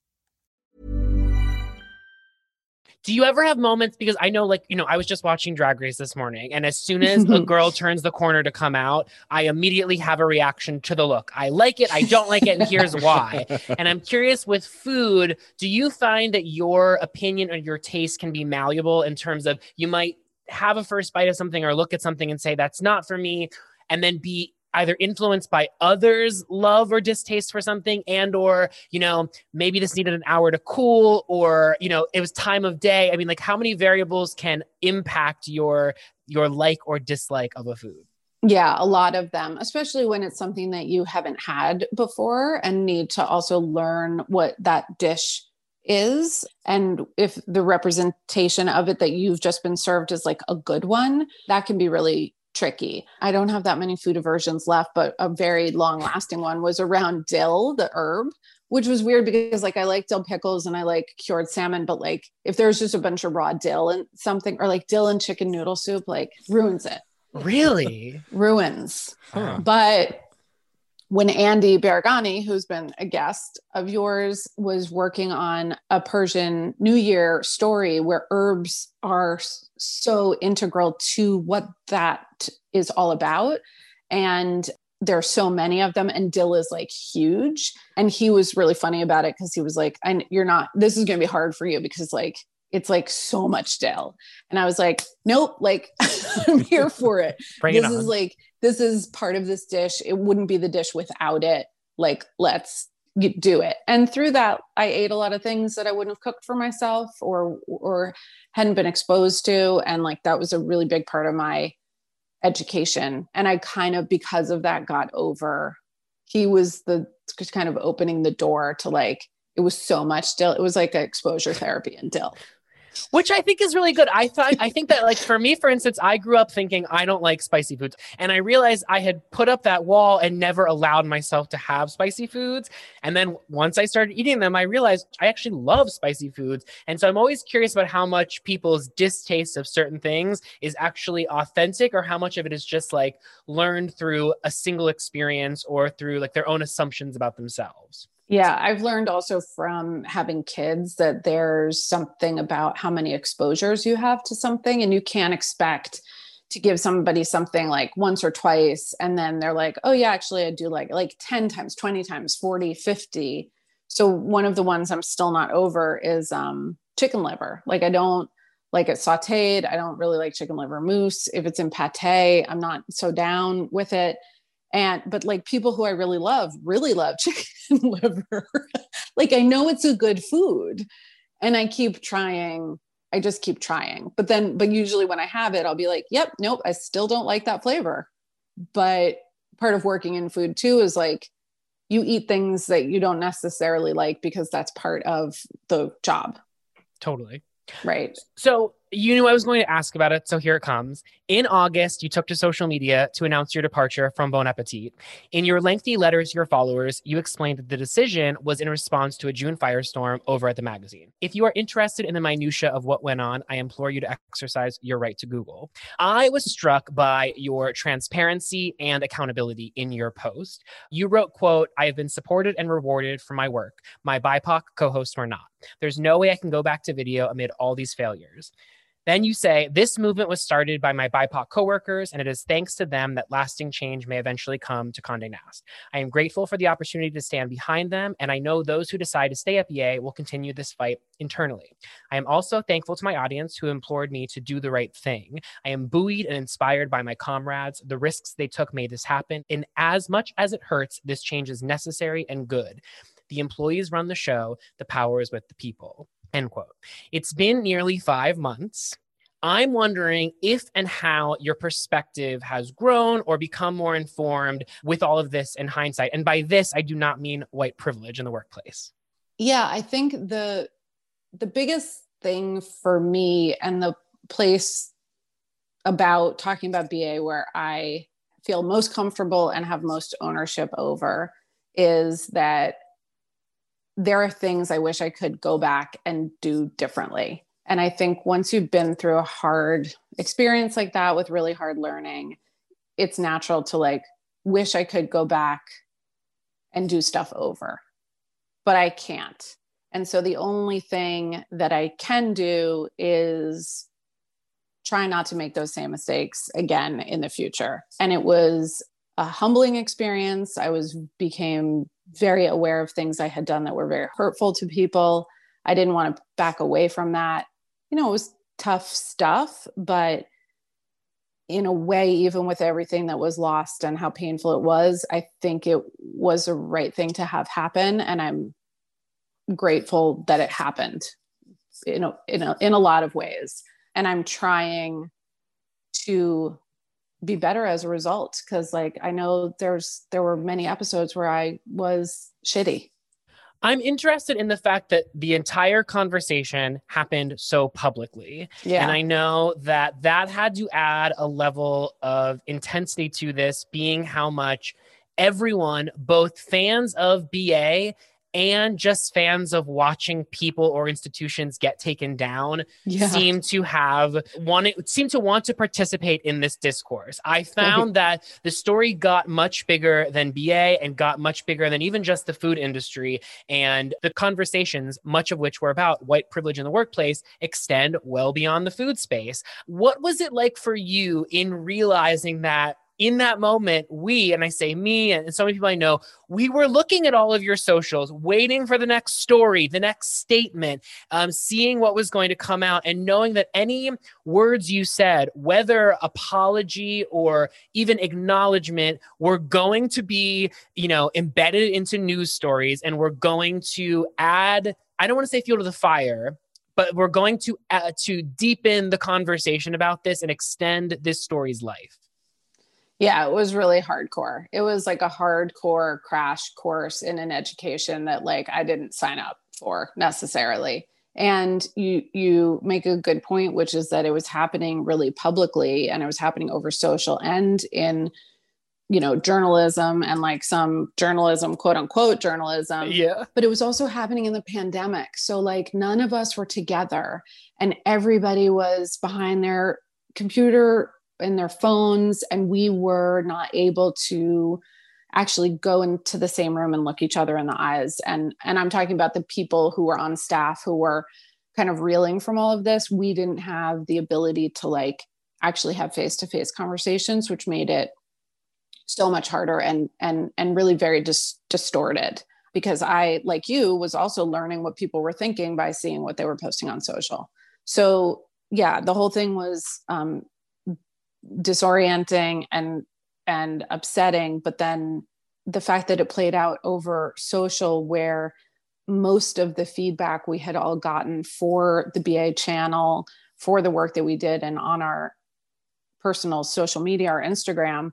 Do you ever have moments because I know like, you know, I was just watching Drag Race this morning and as soon as a girl turns the corner to come out, I immediately have a reaction to the look. I like it, I don't like it, and here's why. And I'm curious with food, do you find that your opinion or your taste can be malleable in terms of you might have a first bite of something or look at something and say that's not for me and then be either influenced by others love or distaste for something and or you know maybe this needed an hour to cool or you know it was time of day. I mean like how many variables can impact your your like or dislike of a food? Yeah a lot of them especially when it's something that you haven't had before and need to also learn what that dish is. And if the representation of it that you've just been served is like a good one that can be really tricky. I don't have that many food aversions left, but a very long lasting one was around dill, the herb, which was weird because like I like dill pickles and I like cured salmon, but like if there's just a bunch of raw dill and something or like dill and chicken noodle soup, like ruins it. Really? ruins. Huh. But when Andy Baragani, who's been a guest of yours, was working on a Persian New Year story where herbs are so integral to what that is all about. And there are so many of them, and dill is like huge. And he was really funny about it because he was like, "And you're not. This is going to be hard for you because like it's like so much dill." And I was like, "Nope, like I'm here for it. Bring this it on. is like this is part of this dish. It wouldn't be the dish without it. Like let's do it." And through that, I ate a lot of things that I wouldn't have cooked for myself or or hadn't been exposed to, and like that was a really big part of my education and i kind of because of that got over he was the kind of opening the door to like it was so much dill it was like exposure therapy and dill which I think is really good. I thought I think that like for me, for instance, I grew up thinking I don't like spicy foods, and I realized I had put up that wall and never allowed myself to have spicy foods. And then once I started eating them, I realized I actually love spicy foods. And so I'm always curious about how much people's distaste of certain things is actually authentic, or how much of it is just like learned through a single experience or through like their own assumptions about themselves. Yeah, I've learned also from having kids that there's something about how many exposures you have to something, and you can't expect to give somebody something like once or twice, and then they're like, oh, yeah, actually, I do like like 10 times, 20 times, 40, 50. So, one of the ones I'm still not over is um, chicken liver. Like, I don't like it sauteed. I don't really like chicken liver mousse. If it's in pate, I'm not so down with it and but like people who i really love really love chicken liver. Like i know it's a good food and i keep trying i just keep trying. But then but usually when i have it i'll be like yep nope i still don't like that flavor. But part of working in food too is like you eat things that you don't necessarily like because that's part of the job. Totally. right. So you knew I was going to ask about it, so here it comes. In August, you took to social media to announce your departure from Bon Appetit. In your lengthy letters to your followers, you explained that the decision was in response to a June firestorm over at the magazine. If you are interested in the minutia of what went on, I implore you to exercise your right to Google. I was struck by your transparency and accountability in your post. You wrote, quote, I have been supported and rewarded for my work. My BIPOC co-hosts were not. There's no way I can go back to video amid all these failures. Then you say, This movement was started by my BIPOC coworkers, and it is thanks to them that lasting change may eventually come to Conde Nast. I am grateful for the opportunity to stand behind them, and I know those who decide to stay at BA will continue this fight internally. I am also thankful to my audience who implored me to do the right thing. I am buoyed and inspired by my comrades. The risks they took made this happen, and as much as it hurts, this change is necessary and good. The employees run the show, the power is with the people. End quote. It's been nearly five months. I'm wondering if and how your perspective has grown or become more informed with all of this in hindsight. And by this, I do not mean white privilege in the workplace. yeah i think the the biggest thing for me and the place about talking about ba where i feel most comfortable and have most ownership over is that there are things i wish i could go back and do differently and i think once you've been through a hard experience like that with really hard learning it's natural to like wish i could go back and do stuff over but I can't. And so the only thing that I can do is try not to make those same mistakes again in the future. And it was a humbling experience. I was became very aware of things I had done that were very hurtful to people. I didn't want to back away from that. You know, it was tough stuff, but in a way, even with everything that was lost and how painful it was, I think it was a right thing to have happen. And I'm grateful that it happened in a, in a, in a lot of ways. And I'm trying to be better as a result. Cause like, I know there's, there were many episodes where I was shitty. I'm interested in the fact that the entire conversation happened so publicly. Yeah. And I know that that had to add a level of intensity to this, being how much everyone, both fans of BA and just fans of watching people or institutions get taken down Yeah. seem to have wanted seem to want to participate in this discourse. I found that the story got much bigger than BA and got much bigger than even just the food industry and the conversations much of which were about white privilege in the workplace extend well beyond the food space. What was it like for you in realizing that in that moment, we, and I say me and so many people I know, we were looking at all of your socials, waiting for the next story, the next statement, um, seeing what was going to come out, and knowing that any words you said, whether apology or even acknowledgement, were going to be, you know, embedded into news stories and we're going to add, I don't want to say fuel to the fire, but we're going to uh, to deepen the conversation about this and extend this story's life. Yeah, it was really hardcore. It was like a hardcore crash course in an education that like I didn't sign up for necessarily. And you you make a good point which is that it was happening really publicly and it was happening over social and in you know journalism and like some journalism quote unquote journalism Yeah. but it was also happening in the pandemic so like none of us were together and everybody was behind their computer and their phones and we were not able to actually go into the same room and look each other in the eyes. And and i'm talking about the people who were on staff who were kind of reeling from all of this. We didn't have the ability to like actually have face-to-face conversations which made it so much harder and and and really very dis- distorted. Because i like you was also learning what people were thinking by seeing what they were posting on social. So yeah the whole thing was um disorienting and and upsetting but then the fact that it played out over social where most of the feedback we had all gotten for the BA channel for the work that we did and on our personal social media our Instagram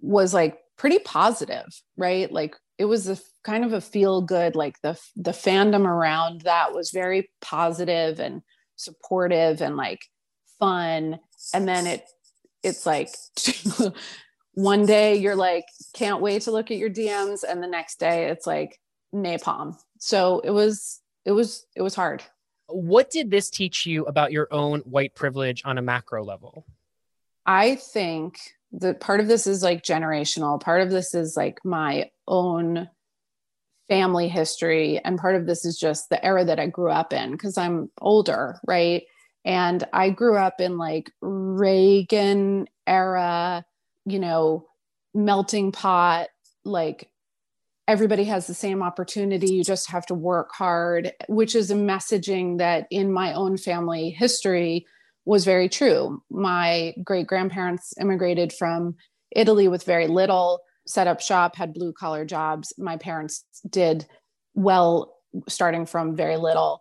was like pretty positive right? Like it was a kind of a feel good like the the fandom around that was very positive and supportive and like fun. And then it it's like one day you're like can't wait to look at your DMs and the next day it's like napalm. So it was it was it was hard. What did this teach you about your own white privilege on a macro level? I think that part of this is like generational. Part of this is like my own family history and part of this is just the era that I grew up in because I'm older, right? And I grew up in like Reagan era, you know, melting pot, like everybody has the same opportunity. You just have to work hard, which is a messaging that in my own family history was very true. My great grandparents immigrated from Italy with very little, set up shop, had blue collar jobs. My parents did well starting from very little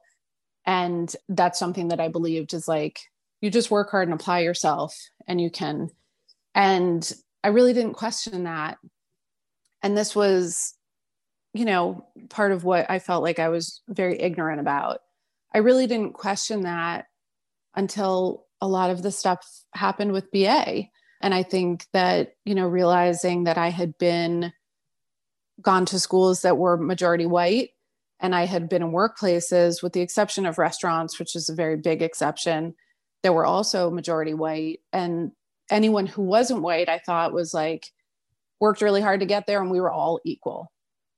and that's something that i believed is like you just work hard and apply yourself and you can. And i really didn't question that. And this was you know part of what i felt like i was very ignorant about. I really didn't question that until a lot of the stuff happened with ba and i think that you know realizing that i had been gone to schools that were majority white and I had been in workplaces, with the exception of restaurants, which is a very big exception, that were also majority white. And anyone who wasn't white, I thought was like, worked really hard to get there and we were all equal.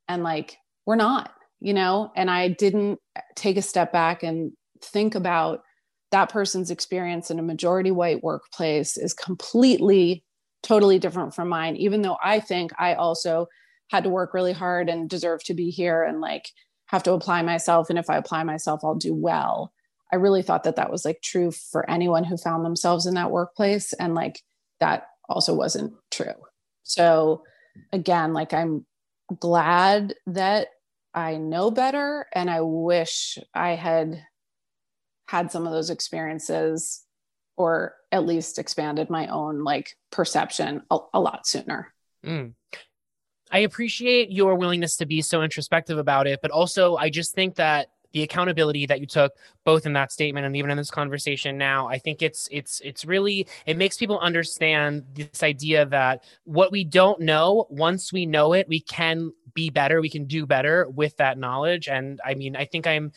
And like, we're not, you know? And I didn't take a step back and think about that person's experience in a majority white workplace is completely, totally different from mine, even though I think I also had to work really hard and deserve to be here and like have to apply myself and if i apply myself i'll do well. I really thought that that was like true for anyone who found themselves in that workplace and like that also wasn't true. So again like i'm glad that i know better and i wish i had had some of those experiences or at least expanded my own like perception a, a lot sooner. Mm. I appreciate your willingness to be so introspective about it, but also I just think that the accountability that you took both in that statement and even in this conversation now. I think it's it's it's really it makes people understand this idea that what we don't know, once we know it, we can be better, we can do better with that knowledge. And I mean, I think I'm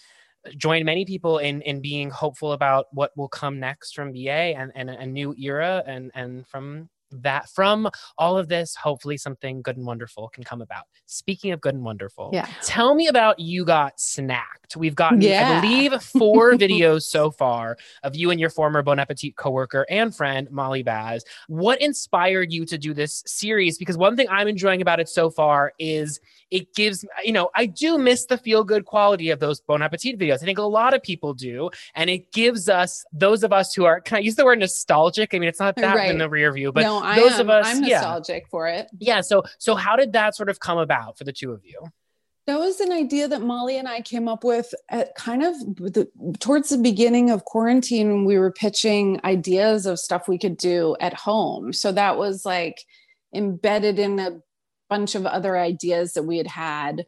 uh, join many people in in being hopeful about what will come next from BA and, and a new era and and from that from all of this hopefully something good and wonderful can come about. Speaking of good and wonderful yeah. tell me about you got snacked. We've gotten yeah. i believe four videos so far of you and your former bon appetit coworker and friend molly baz. What inspired you to do this series? Because one thing i'm enjoying about it so far is it gives you know i do miss the feel good quality of those bon appetit videos. I think a lot of people do. And it gives us those of us who are can i use the word nostalgic? I mean it's not that right. in the rear view but no, those am, of us i'm nostalgic yeah. for it yeah so so how did that sort of come about for the two of you that was an idea that Molly and I came up with at kind of the, towards the beginning of quarantine. We were pitching ideas of stuff we could do at home. So that was like embedded in a bunch of other ideas that we had had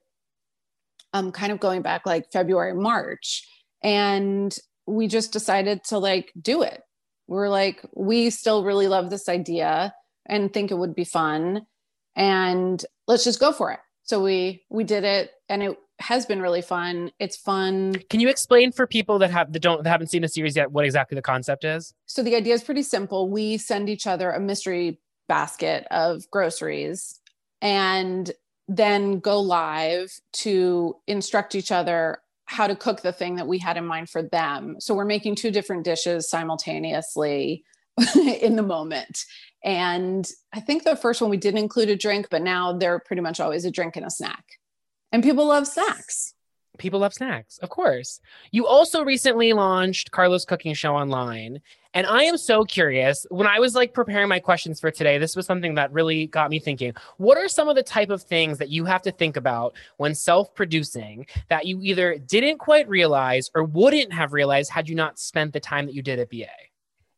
um, kind of going back like February, March. And we just decided to like do it. We're like, we still really love this idea and think it would be fun. And let's just go for it. So we we did it and it has been really fun. It's fun. Can you explain for people that have that don't that haven't seen the series yet what exactly the concept is? So the idea is pretty simple. We send each other a mystery basket of groceries and then go live to instruct each other how to cook the thing that we had in mind for them. So we're making two different dishes simultaneously in the moment. And I think the first one we didn't include a drink, but now they're pretty much always a drink and a snack. And people love snacks people love snacks, of course. You also recently launched Carla's Cooking Show online. And I am so curious. When I was like preparing my questions for today, this was something that really got me thinking. What are some of the type of things that you have to think about when self-producing that you either didn't quite realize or wouldn't have realized had you not spent the time that you did at BA?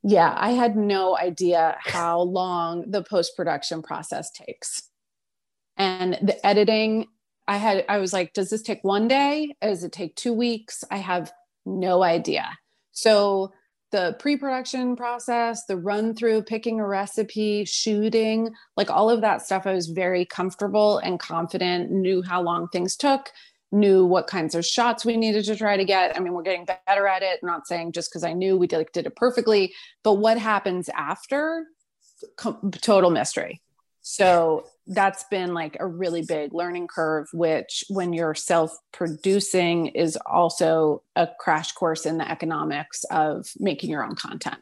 Yeah, I had no idea how long the post-production process takes. And the editing I had, I was like, does this take one day? Does it take two weeks? I have no idea. So the pre-production process, the run through, picking a recipe, shooting, like all of that stuff, I was very comfortable and confident, knew how long things took, knew what kinds of shots we needed to try to get. I mean, we're getting better at it. Not saying just because I knew we did, did it perfectly, but what happens after, total mystery. So that's been like a really big learning curve, which when you're self producing is also a crash course in the economics of making your own content.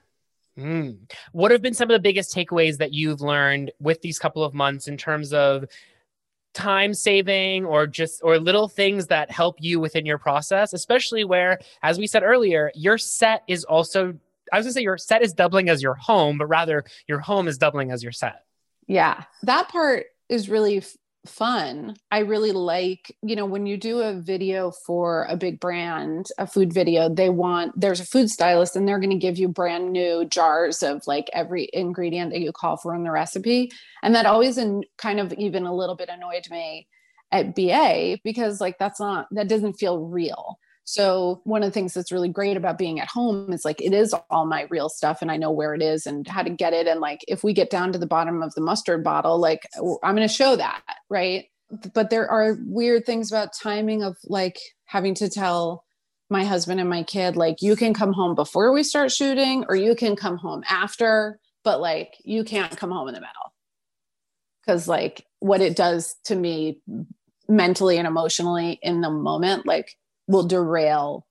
Mm. What have been some of the biggest takeaways that you've learned with these couple of months in terms of time saving or just or little things that help you within your process especially where as we said earlier your set is also i was to say your set is doubling as your home but rather your home is doubling as your set yeah, that part is really f- fun. I really like, you know, when you do a video for a big brand, a food video, they want, there's a food stylist and they're going to give you brand new jars of like every ingredient that you call for in the recipe. And that always in, kind of even a little bit annoyed me at BA because like that's not, that doesn't feel real. So one of the things that's really great about being at home is like it is all my real stuff and I know where it is and how to get it and like if we get down to the bottom of the mustard bottle like I'm going to show that, right? But there are weird things about timing of like having to tell my husband and my kid like you can come home before we start shooting or you can come home after, but like you can't come home in the middle. Cuz like what it does to me mentally and emotionally in the moment like will derail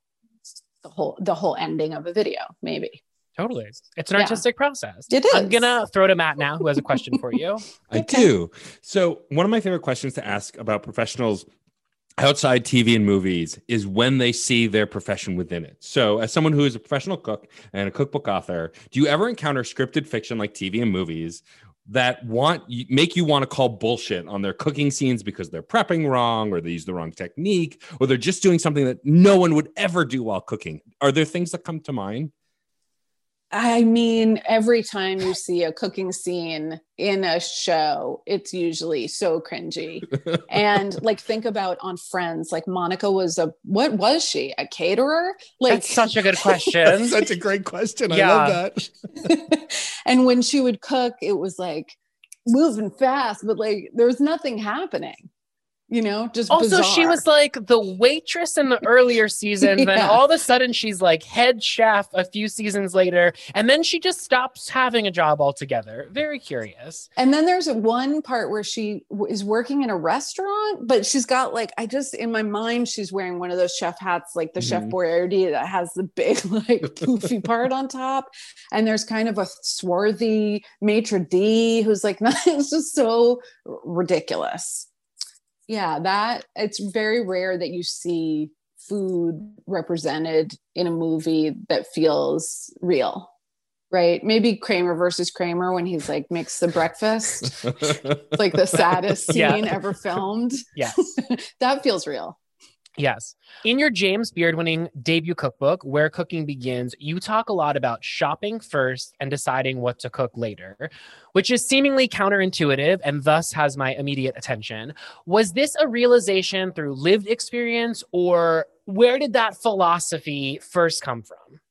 the whole the whole ending of a video maybe totally it's an yeah. artistic process it is i'm gonna throw to matt now who has a question for you i okay. do so one of my favorite questions to ask about professionals outside TV and movies is when they see their profession within it. So, as someone who is a professional cook and a cookbook author, do you ever encounter scripted fiction like TV and movies that want make you want to call bullshit on their cooking scenes because they're prepping wrong or they use the wrong technique or they're just doing something that no one would ever do while cooking. Are there things that come to mind I mean, every time you see a cooking scene in a show, it's usually so cringy. and like, think about on Friends, like Monica was a what was she? A caterer? Like, That's such a good question. Such a great question. I love that. and when she would cook, it was like moving fast, but like there was nothing happening. You know, just also, she was like the waitress in the earlier seasons. Then all of a sudden, she's like head chef a few seasons later. And then she just stops having a job altogether. Very curious. And then there's one part where she w- is working in a restaurant, but she's got like I just in my mind she's wearing one of those chef hats, like the Chef Mhm. Boyardee that has the big like poofy part on top. And there's kind of a swarthy maitre d who's like, it's just so ridiculous. Yeah, that it's very rare that you see food represented in a movie that feels real right? Maybe Kramer versus Kramer when he's like makes the breakfast, It's like the saddest Yeah. scene ever filmed. Yes. that feels real. Yes. In your James Beard winning debut cookbook, Where Cooking Begins, you talk a lot about shopping first and deciding what to cook later, which is seemingly counterintuitive and thus has my immediate attention. Was this a realization through lived experience, or where did that philosophy first come from?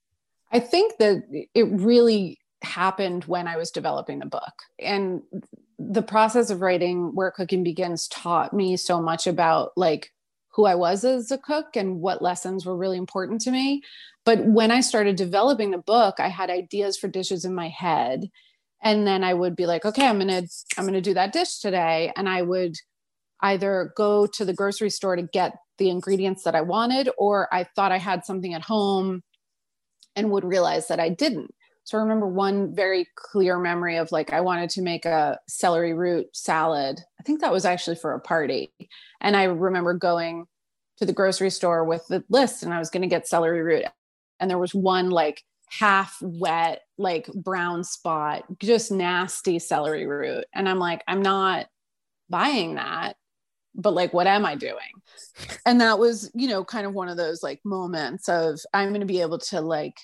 I think that it really happened when I was developing the book. And the process of writing Where Cooking Begins taught me so much about like who I was as a cook and what lessons were really important to me. But when I started developing the book, I had ideas for dishes in my head. And then I would be like, okay, I'm going to I'm going to do that dish today and I would either go to the grocery store to get the ingredients that I wanted or I thought I had something at home and would realize that I didn't. So I remember one very clear memory of like I wanted to make a celery root salad. I think that was actually for a party. And I remember going to the grocery store with the list and I was going to get celery root and there was one like half wet like brown spot, just nasty celery root and I'm like I'm not buying that but like what am i doing and that was you know kind of one of those like moments of i'm going to be able to like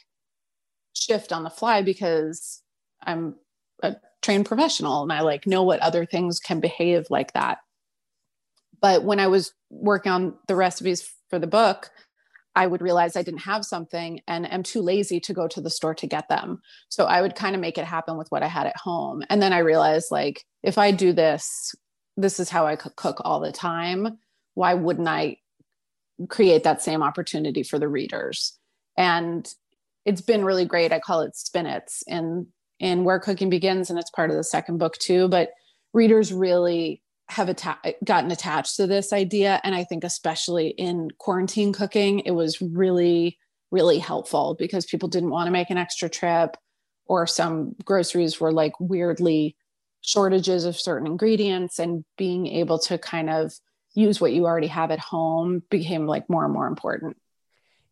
shift on the fly because i'm a trained professional and i like know what other things can behave like that but when i was working on the recipes for the book i would realize i didn't have something and am too lazy to go to the store to get them so i would kind of make it happen with what i had at home and then i realized like if i do this this is how I cook all the time. Why wouldn't I create that same opportunity for the readers? And it's been really great. I call it spinets in in where cooking begins, and it's part of the second book too. But readers really have atta- gotten attached to this idea, and I think especially in quarantine cooking, it was really really helpful because people didn't want to make an extra trip, or some groceries were like weirdly shortages of certain ingredients and being able to kind of use what you already have at home became like more and more important.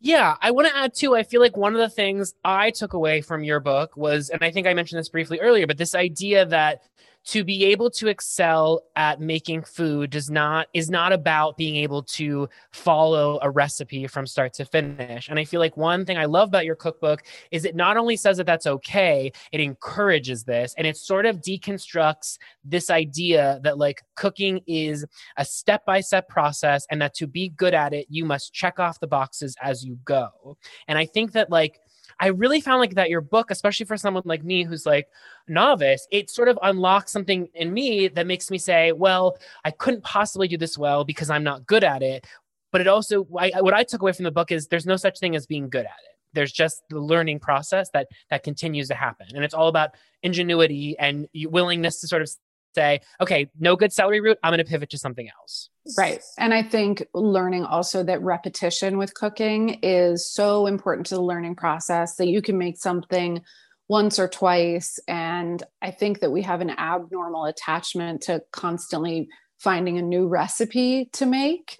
Yeah, I want to add too. I feel like one of the things I took away from your book was, and I think I mentioned this briefly earlier, but this idea that to be able to excel at making food does not is not about being able to follow a recipe from start to finish. And I feel like one thing I love about your cookbook is it not only says that that's okay, it encourages this and it sort of deconstructs this idea that like cooking is a step-by-step process and that to be good at it you must check off the boxes as you go. And I think that like I really found like that your book, especially for someone like me who's like novice, it sort of unlocks something in me that makes me say, well, I couldn't possibly do this well because I'm not good at it. But it also, I, what I took away from the book is there's no such thing as being good at it. There's just the learning process that that continues to happen, and it's all about ingenuity and willingness to sort of say, okay, no good celery root, I'm going to pivot to something else. Right. And I think learning also that repetition with cooking is so important to the learning process that you can make something once or twice. And I think that we have an abnormal attachment to constantly finding a new recipe to make.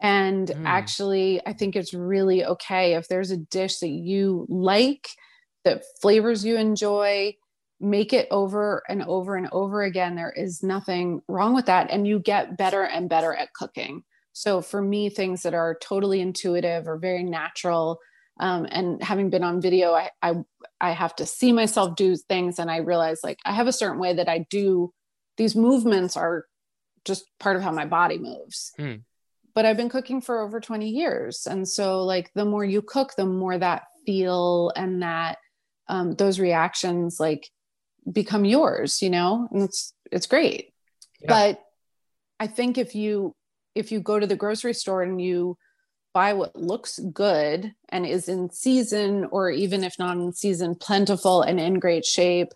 And Mm. actually, I think it's really okay if there's a dish that you like, that flavors you enjoy, make it over and over and over again. There is nothing wrong with that. And you get better and better at cooking. So for me, things that are totally intuitive or very natural, Um, and having been on video, I, I I have to see myself do things, and I realize like I have a certain way that I do these movements are just part of how my body moves. Hmm. But I've been cooking for over 20 years. And so like the more you cook, the more that feel and that um, those reactions like become yours, you know, and it's it's great. Yeah. But I think if you if you go to the grocery store and you buy what looks good and is in season or even if not in season plentiful and in great shape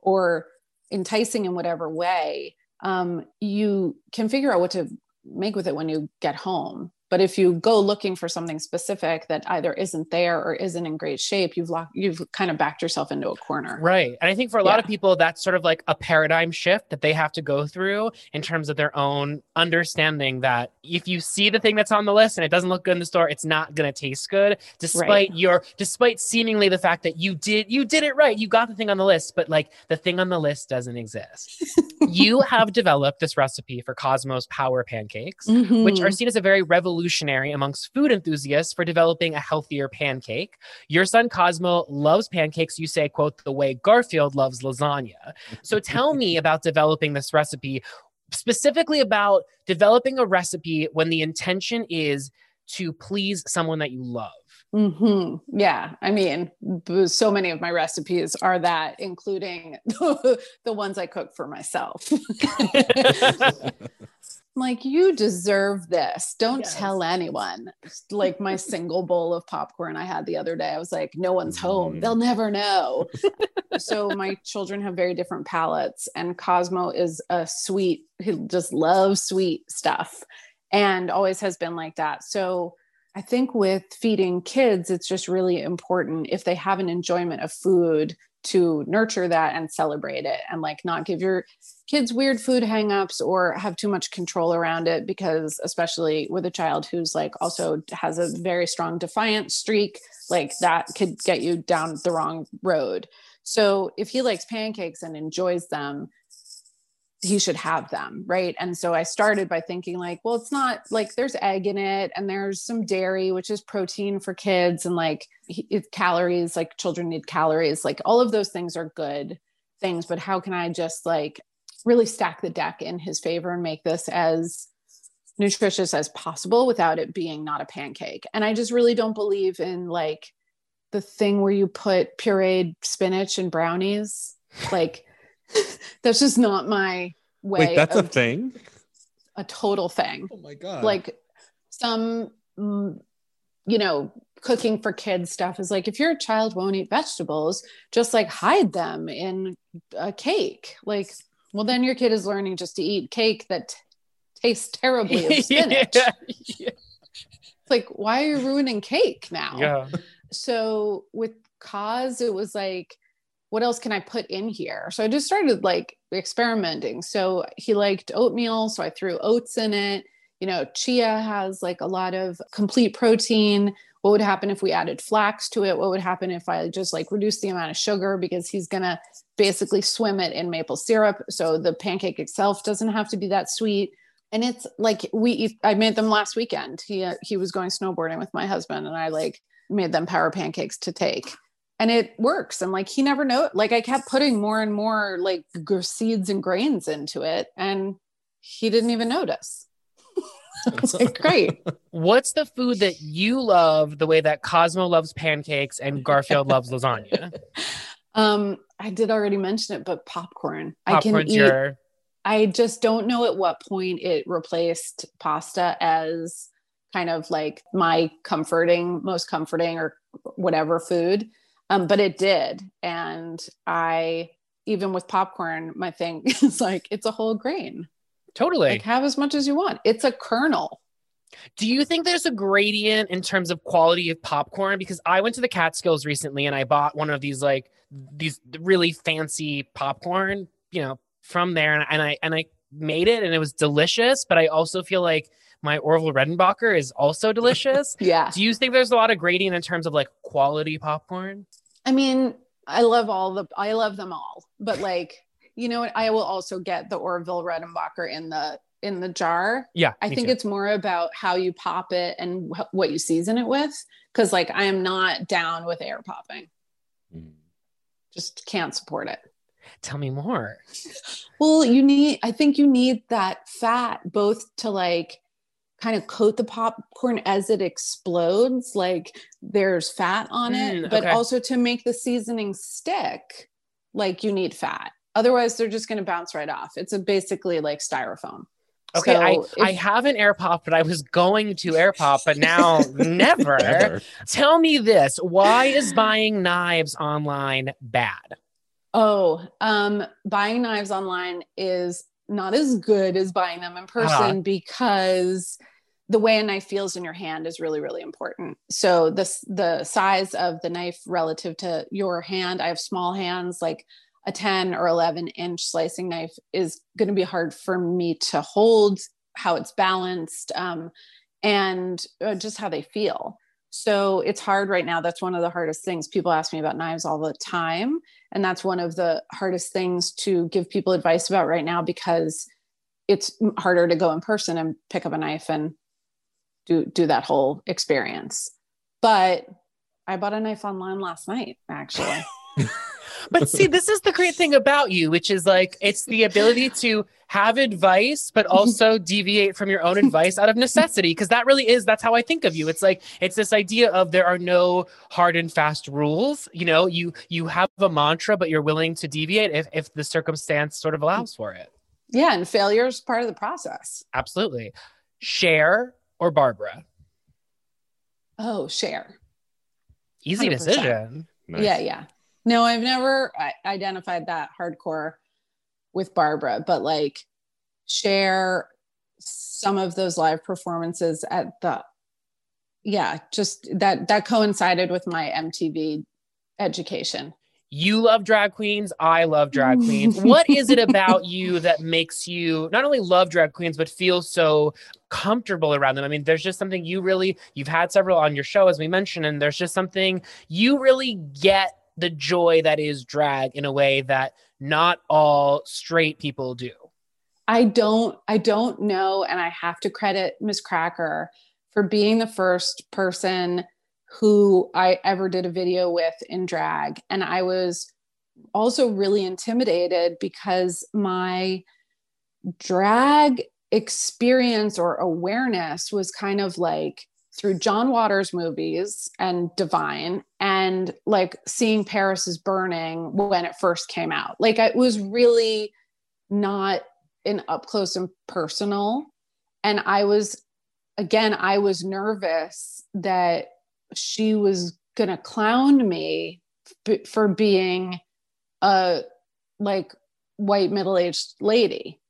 or enticing in whatever way um, you can figure out what to make with it when you get home but if you go looking for something specific that either isn't there or isn't in great shape you've locked you've kind of backed yourself into a corner Right. And I think for a lot of people, that's sort of like a paradigm shift that they have to go through in terms of their own understanding that if you see the thing that's on the list and it doesn't look good in the store, it's not going to taste good, despite Right. your, despite seemingly the fact that you did, you did it right. You got the thing on the list, but like the thing on the list doesn't exist. you have developed this recipe for Cosmos Power Pancakes which Mm-hmm. are seen as a very revolutionary amongst food enthusiasts for developing a healthier pancake. Your son Cosmo loves pancakes, you say, quote, the way Garfield loves lasagna. So tell me about developing this recipe, specifically about developing a recipe when the intention is to please someone that you love. hmm Yeah, I mean, so many of my recipes are that, including the, ones I cook for myself. like, you deserve this. Don't Yes. tell anyone. Like my single bowl of popcorn I had the other day, I was like, no one's home. Mm. They'll never know. so my children have very different palates, and Cosmo is a sweet. He just loves sweet stuff, and always has been like that. So I think with feeding kids, it's just really important if they have an enjoyment of food to nurture that and celebrate it and like not give your kids weird food hangups or have too much control around it because especially with a child who's like also has a very strong defiant streak like that could get you down the wrong road. So if he likes pancakes and enjoys them he should have them right? And so i started by thinking like well it's not like there's egg in it and there's some dairy which is protein for kids and like he- calories like children need calories like all of those things are good things but how can i just like really stack the deck in his favor and make this as nutritious as possible without it being not a pancake? And i just really don't believe in like the thing where you put pureed spinach and brownies like that's just not my way Wait, that's a thing? a total thing Oh my god. like some mm, you know cooking for kids stuff is like if your child won't eat vegetables just like hide them in a cake like well then your kid is learning just to eat cake that t- tastes terribly of spinach yeah. it's like why are you ruining cake now yeah. so with cause it was like what else can i put in here? So i just started like experimenting. So he liked oatmeal so i threw oats in it. You know chia has like a lot of complete protein. What would happen if we added flax to it? What would happen if i just like reduced the amount of sugar? Because he's gonna basically swim it in maple syrup so the pancake itself doesn't have to be that sweet. And it's like we i made them last weekend. He he was going snowboarding with my husband and i like made them power pancakes to take and it works and like he never know like i kept putting more and more like seeds and grains into it and he didn't even notice it's like great What's the food that you love the way that Cosmo loves pancakes and Garfield loves lasagna? um i did already mention it but popcorn i can eat your I just don't know at what point it replaced pasta as kind of like my comforting, most comforting or whatever food. Um, but it did. And I, even with popcorn, my thing is like, it's a whole grain. totally. Like, have as much as you want. It's a kernel. Do you think there's a gradient in terms of quality of popcorn? Because I went to the Catskills recently and I bought one of these like these really fancy popcorn, you know, from there, and, and I and I made it and it was delicious. But I also feel like my Orville Redenbacher is also delicious. Yeah. Do you think there's a lot of gradient in terms of like quality popcorn? I mean, I love all the, I love them all, but like, you know what? I will also get the Orville Redenbacher in the, in the jar. Yeah, I think too. it's more about how you pop it and wh- what you season it with because like I am not down with air popping. Mm. Just can't support it. Tell me more. Well, you need, I think you need that fat both to like kind of coat the popcorn as it explodes, like there's fat on it, Mm, but also to make the seasoning stick, like you need fat. Otherwise, they're just going to bounce right off. It's a basically like styrofoam. Okay, So I, if- I have an air pop, but I was going to air pop, but now never. Never. Tell me this: Why is buying knives online bad? Oh, um, buying knives online is not as good as buying them in person because the way a knife feels in your hand is really, really important. So this the size of the knife relative to your hand. I have small hands, like a 10 or 11 inch slicing knife is going to be hard for me to hold how it's balanced um, and uh, just how they feel. So it's hard right now. That's one of the hardest things. People ask me about knives all the time. And that's one of the hardest things to give people advice about right now because it's harder to go in person and pick up a knife and do do that whole experience. But I bought a knife online last night, actually. But see, this is the great thing about you, which is like it's the ability to have advice, but also deviate from your own advice out of necessity. Because that really is that's how I think of you. It's like it's this idea of there are no hard and fast rules. You know, you you have a mantra, but you're willing to deviate if if the circumstance sort of allows for it. yeah, and failure is part of the process. Absolutely. Cher or Barbara? Oh, Cher. Easy 100%. decision. Nice. Yeah, yeah. No, I've never identified that hardcore with Barbara, but like Cher some of those live performances at the yeah, just that that coincided with my MTV education. You love drag queens. I love drag queens. what is it about you that makes you not only love drag queens, but feel so comfortable around them? I mean, there's just something you really, you've had several on your show, as we mentioned, and there's just something you really get the joy that is drag in a way that not all straight people do. I don't I don't know and I have to credit Miz Cracker for being the first person who I ever did a video with in drag and I was also really intimidated because my drag experience or awareness was kind of like through John Waters movies and Divine and like seeing Paris is burning when it first came out. Like it was really not an up close and personal. And I was, again, I was nervous that she was going to clown me f- for being a like white middle aged lady.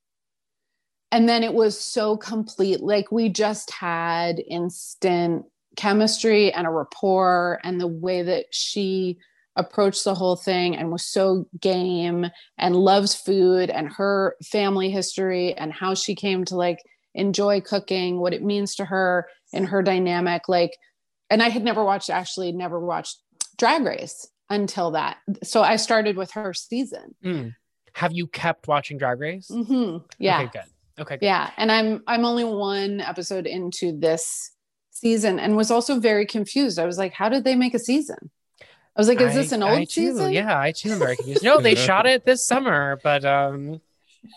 And then it was so complete. Like we just had instant chemistry and a rapport, and the way that she approached the whole thing and was so game and loves food and her family history and how she came to like enjoy cooking, what it means to her and her dynamic. Like, and I had never watched, actually, never watched Drag Race until that. So I started with her season. Mm. Have you kept watching Drag Race? hmm Yeah. Okay, good. Okay, good. Yeah, and I'm I'm only one episode into this season and was also very confused. I was like, how did they make a season? I was like, is this an old I too, season? Yeah, I too am very confused. No, they shot it this summer, but um,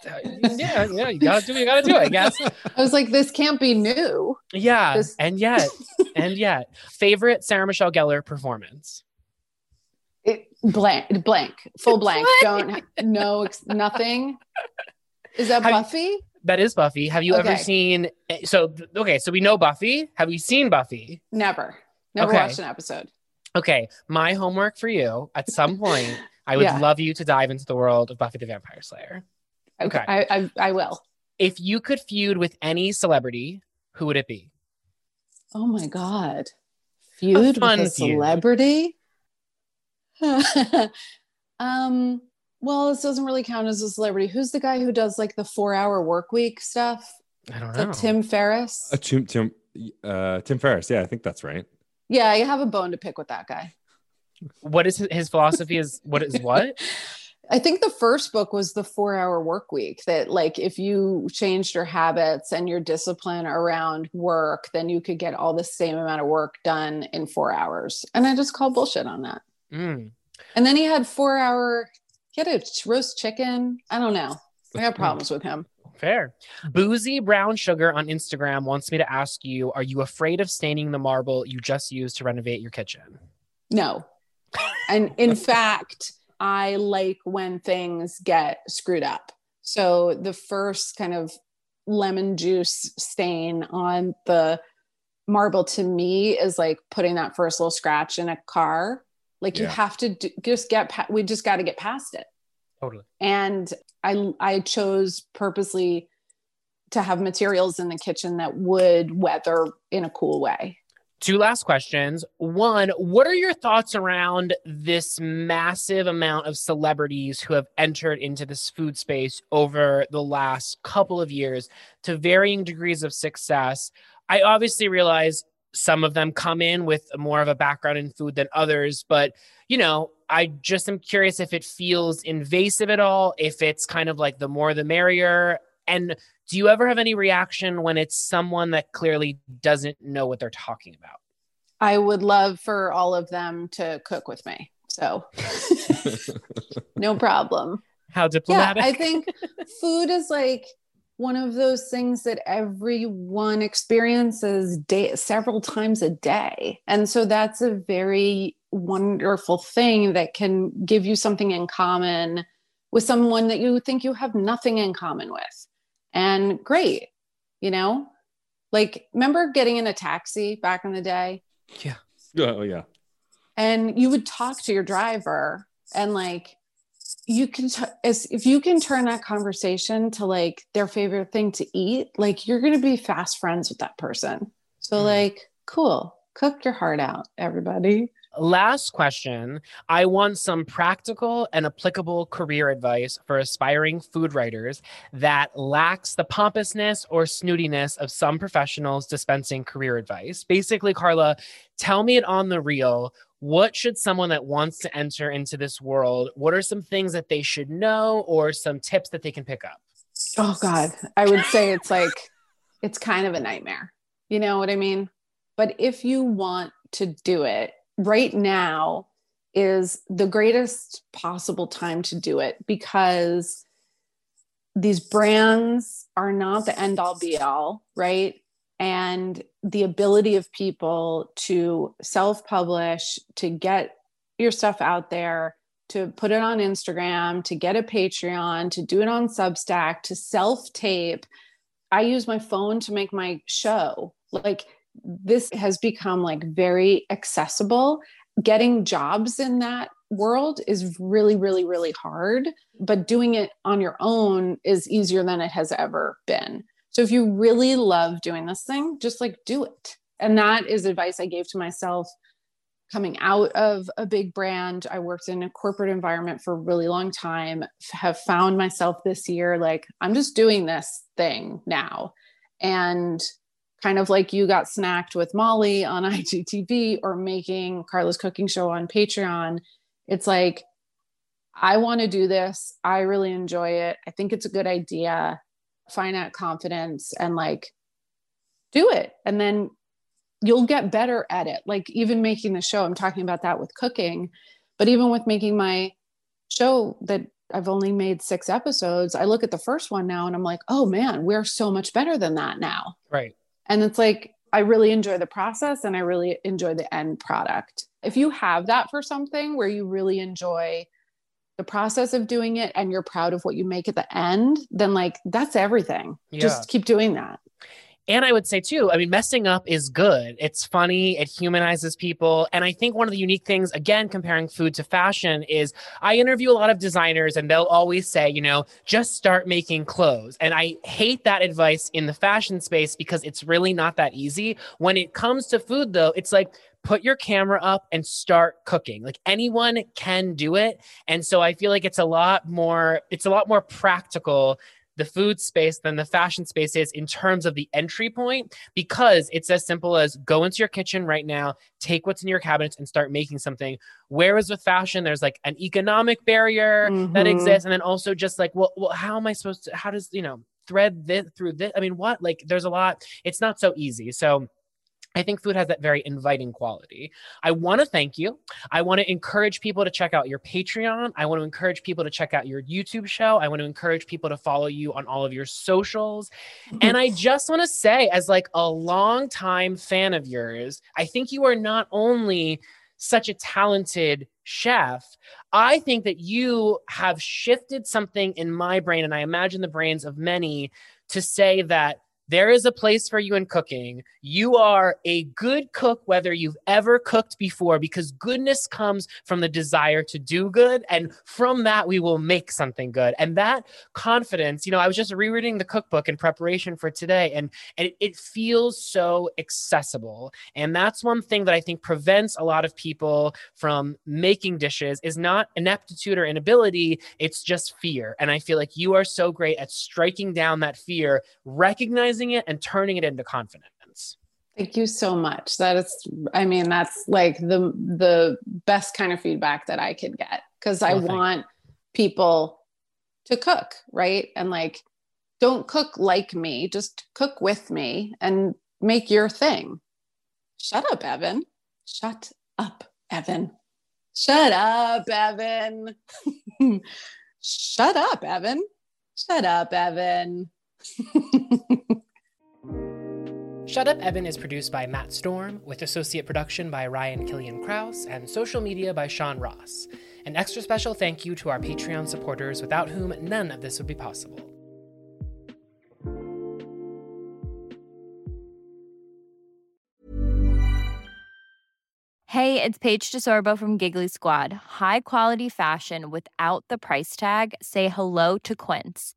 yeah, yeah, you gotta do what you gotta do, it, I guess. I was like, this can't be new. Yeah, This- and yet, and yet, favorite Sarah Michelle Gellar performance. It, blank, blank, full blank. Don't no nothing. Is that Have you- Buffy? That is Buffy. Have you ever seen? Eh, so okay, so we know Buffy. Have you seen Buffy? Never, never Okay. watched an episode. Okay, my homework for you at some point. I would Yeah. love you to dive into the world of Buffy the Vampire Slayer. Okay. I, I I will. If you could feud with any celebrity, who would it be? Oh my god, feud fun with a celebrity. um. Well, this doesn't really count as a celebrity. Who's the guy who does like the four-hour work week stuff? I don't know. Tim Ferriss? Uh, Tim, Tim, uh, Tim Ferriss. Yeah, I think that's right. Yeah, I have a bone to pick with that guy. What is his, his philosophy? Is what is what? I think the first book was the four hour work week that like if you changed your habits and your discipline around work, then you could get all the same amount of work done in four hours. And I just called bullshit on that. Mm. And then he had four hour, he had a roast chicken. I don't know. I got problems with him. Fair. Boozy Brown Sugar on Instagram wants me to ask you Are you afraid of staining the marble you just used to renovate your kitchen? No. And in fact, I like when things get screwed up. So the first kind of lemon juice stain on the marble to me is like putting that first little scratch in a car. Like you have to do, just get, pa- we just got to get past it. Totally. And I, I chose purposely to have materials in the kitchen that would weather in a cool way. Two last questions. One, what are your thoughts around this massive amount of celebrities who have entered into this food space over the last couple of years to varying degrees of success? I obviously realize some of them come in with more of a background in food than others, but you know, I just am curious if it feels invasive at all, if it's kind of like the more the merrier. And do you ever have any reaction when it's someone that clearly doesn't know what they're talking about? I would love for all of them to cook with me. So no problem. How diplomatic? Yeah, I think food is like one of those things that everyone experiences day, several times a day. And so that's a very wonderful thing that can give you something in common with someone that you think you have nothing in common with. And great, you know? Like remember getting in a taxi back in the day? yeah. Oh yeah. and you would talk to your driver and like you can t- as if you can turn that conversation to like their favorite thing to eat like you're going to be fast friends with that person so mm. like cool cook your heart out everybody Last question. I want some practical and applicable career advice for aspiring food writers that lacks the pompousness or snootiness of some professionals dispensing career advice. Basically, Carla, tell me it on the real. What should someone that wants to enter into this world, what are some things that they should know or some tips that they can pick up? oh god i would say it's like it's kind of a nightmare you know what i mean but if you want to do it right now is the greatest possible time to do it because these brands are not the end all be all right and the ability of people to self publish to get your stuff out there to put it on Instagram, to get a Patreon, to do it on Substack, to self tape. I use my phone to make my show. Like this has become like very accessible. Getting jobs in that world is really, really, really hard, but doing it on your own is easier than it has ever been. So if you really love doing this thing, just like do it. And that is advice I gave to myself coming out of a big brand. I worked in a corporate environment for a really long time, have found myself this year like, I'm just doing this thing now. And kind of like you got snacked with Molly on IGTV or making Carla's cooking show on Patreon. It's like, I want to do this. I really enjoy it. I think it's a good idea. Find that confidence and like do it. And then you'll get better at it. Like even making the show, I'm talking about that with cooking, but even with making my show that I've only made six episodes, I look at the first one now and I'm like, oh man, we're so much better than that now. Right. And it's like, I really enjoy the process and I really enjoy the end product. If you have that for something where you really enjoy the process of doing it and you're proud of what you make at the end, then like that's everything. Yeah. Just keep doing that. And I would say too, I mean, messing up is good. It's funny, it humanizes people. And I think one of the unique things, again, comparing food to fashion, is I interview a lot of designers and they'll always say, you know, just start making clothes. And I hate that advice in the fashion space because it's really not that easy. When it comes to food, though, it's like, put your camera up and start cooking. Like anyone can do it. And so I feel like it's a lot more, it's a lot more practical the food space than the fashion space is in terms of the entry point because it's as simple as go into your kitchen right now, take what's in your cabinets and start making something. Whereas with fashion, there's like an economic barrier mm-hmm. that exists. And then also just like, well, well, how am I supposed to, how does, you know, thread this through this? I mean, what? Like, there's a lot, it's not so easy. So, I think food has that very inviting quality. I want to thank you. I want to encourage people to check out your Patreon. I want to encourage people to check out your YouTube show. I want to encourage people to follow you on all of your socials. and I just want to say, as like a long-time fan of yours, I think you are not only such a talented chef, I think that you have shifted something in my brain, and I imagine the brains of many, to say that there is a place for you in cooking. You are a good cook, whether you've ever cooked before, because goodness comes from the desire to do good. And from that, we will make something good. And that confidence, you know, I was just rereading the cookbook in preparation for today, and, and it, it feels so accessible. And that's one thing that I think prevents a lot of people from making dishes is not ineptitude or inability, it's just fear. And I feel like you are so great at striking down that fear, recognizing it and turning it into confidence. Thank you so much. That is, I mean, that's like the the best kind of feedback that I could get because I oh, want people to cook, right? And like, don't cook like me, just cook with me and make your thing. Shut up, Evan. Shut up, Evan. Shut up, Evan. Shut up, Evan. Shut up, Evan. Shut Up Evan is produced by Matt Storm, with associate production by Ryan Killian Kraus and social media by Sean Ross. An extra special thank you to our Patreon supporters, without whom none of this would be possible. Hey, it's Paige DeSorbo from Giggly Squad. High quality fashion without the price tag? Say hello to Quince.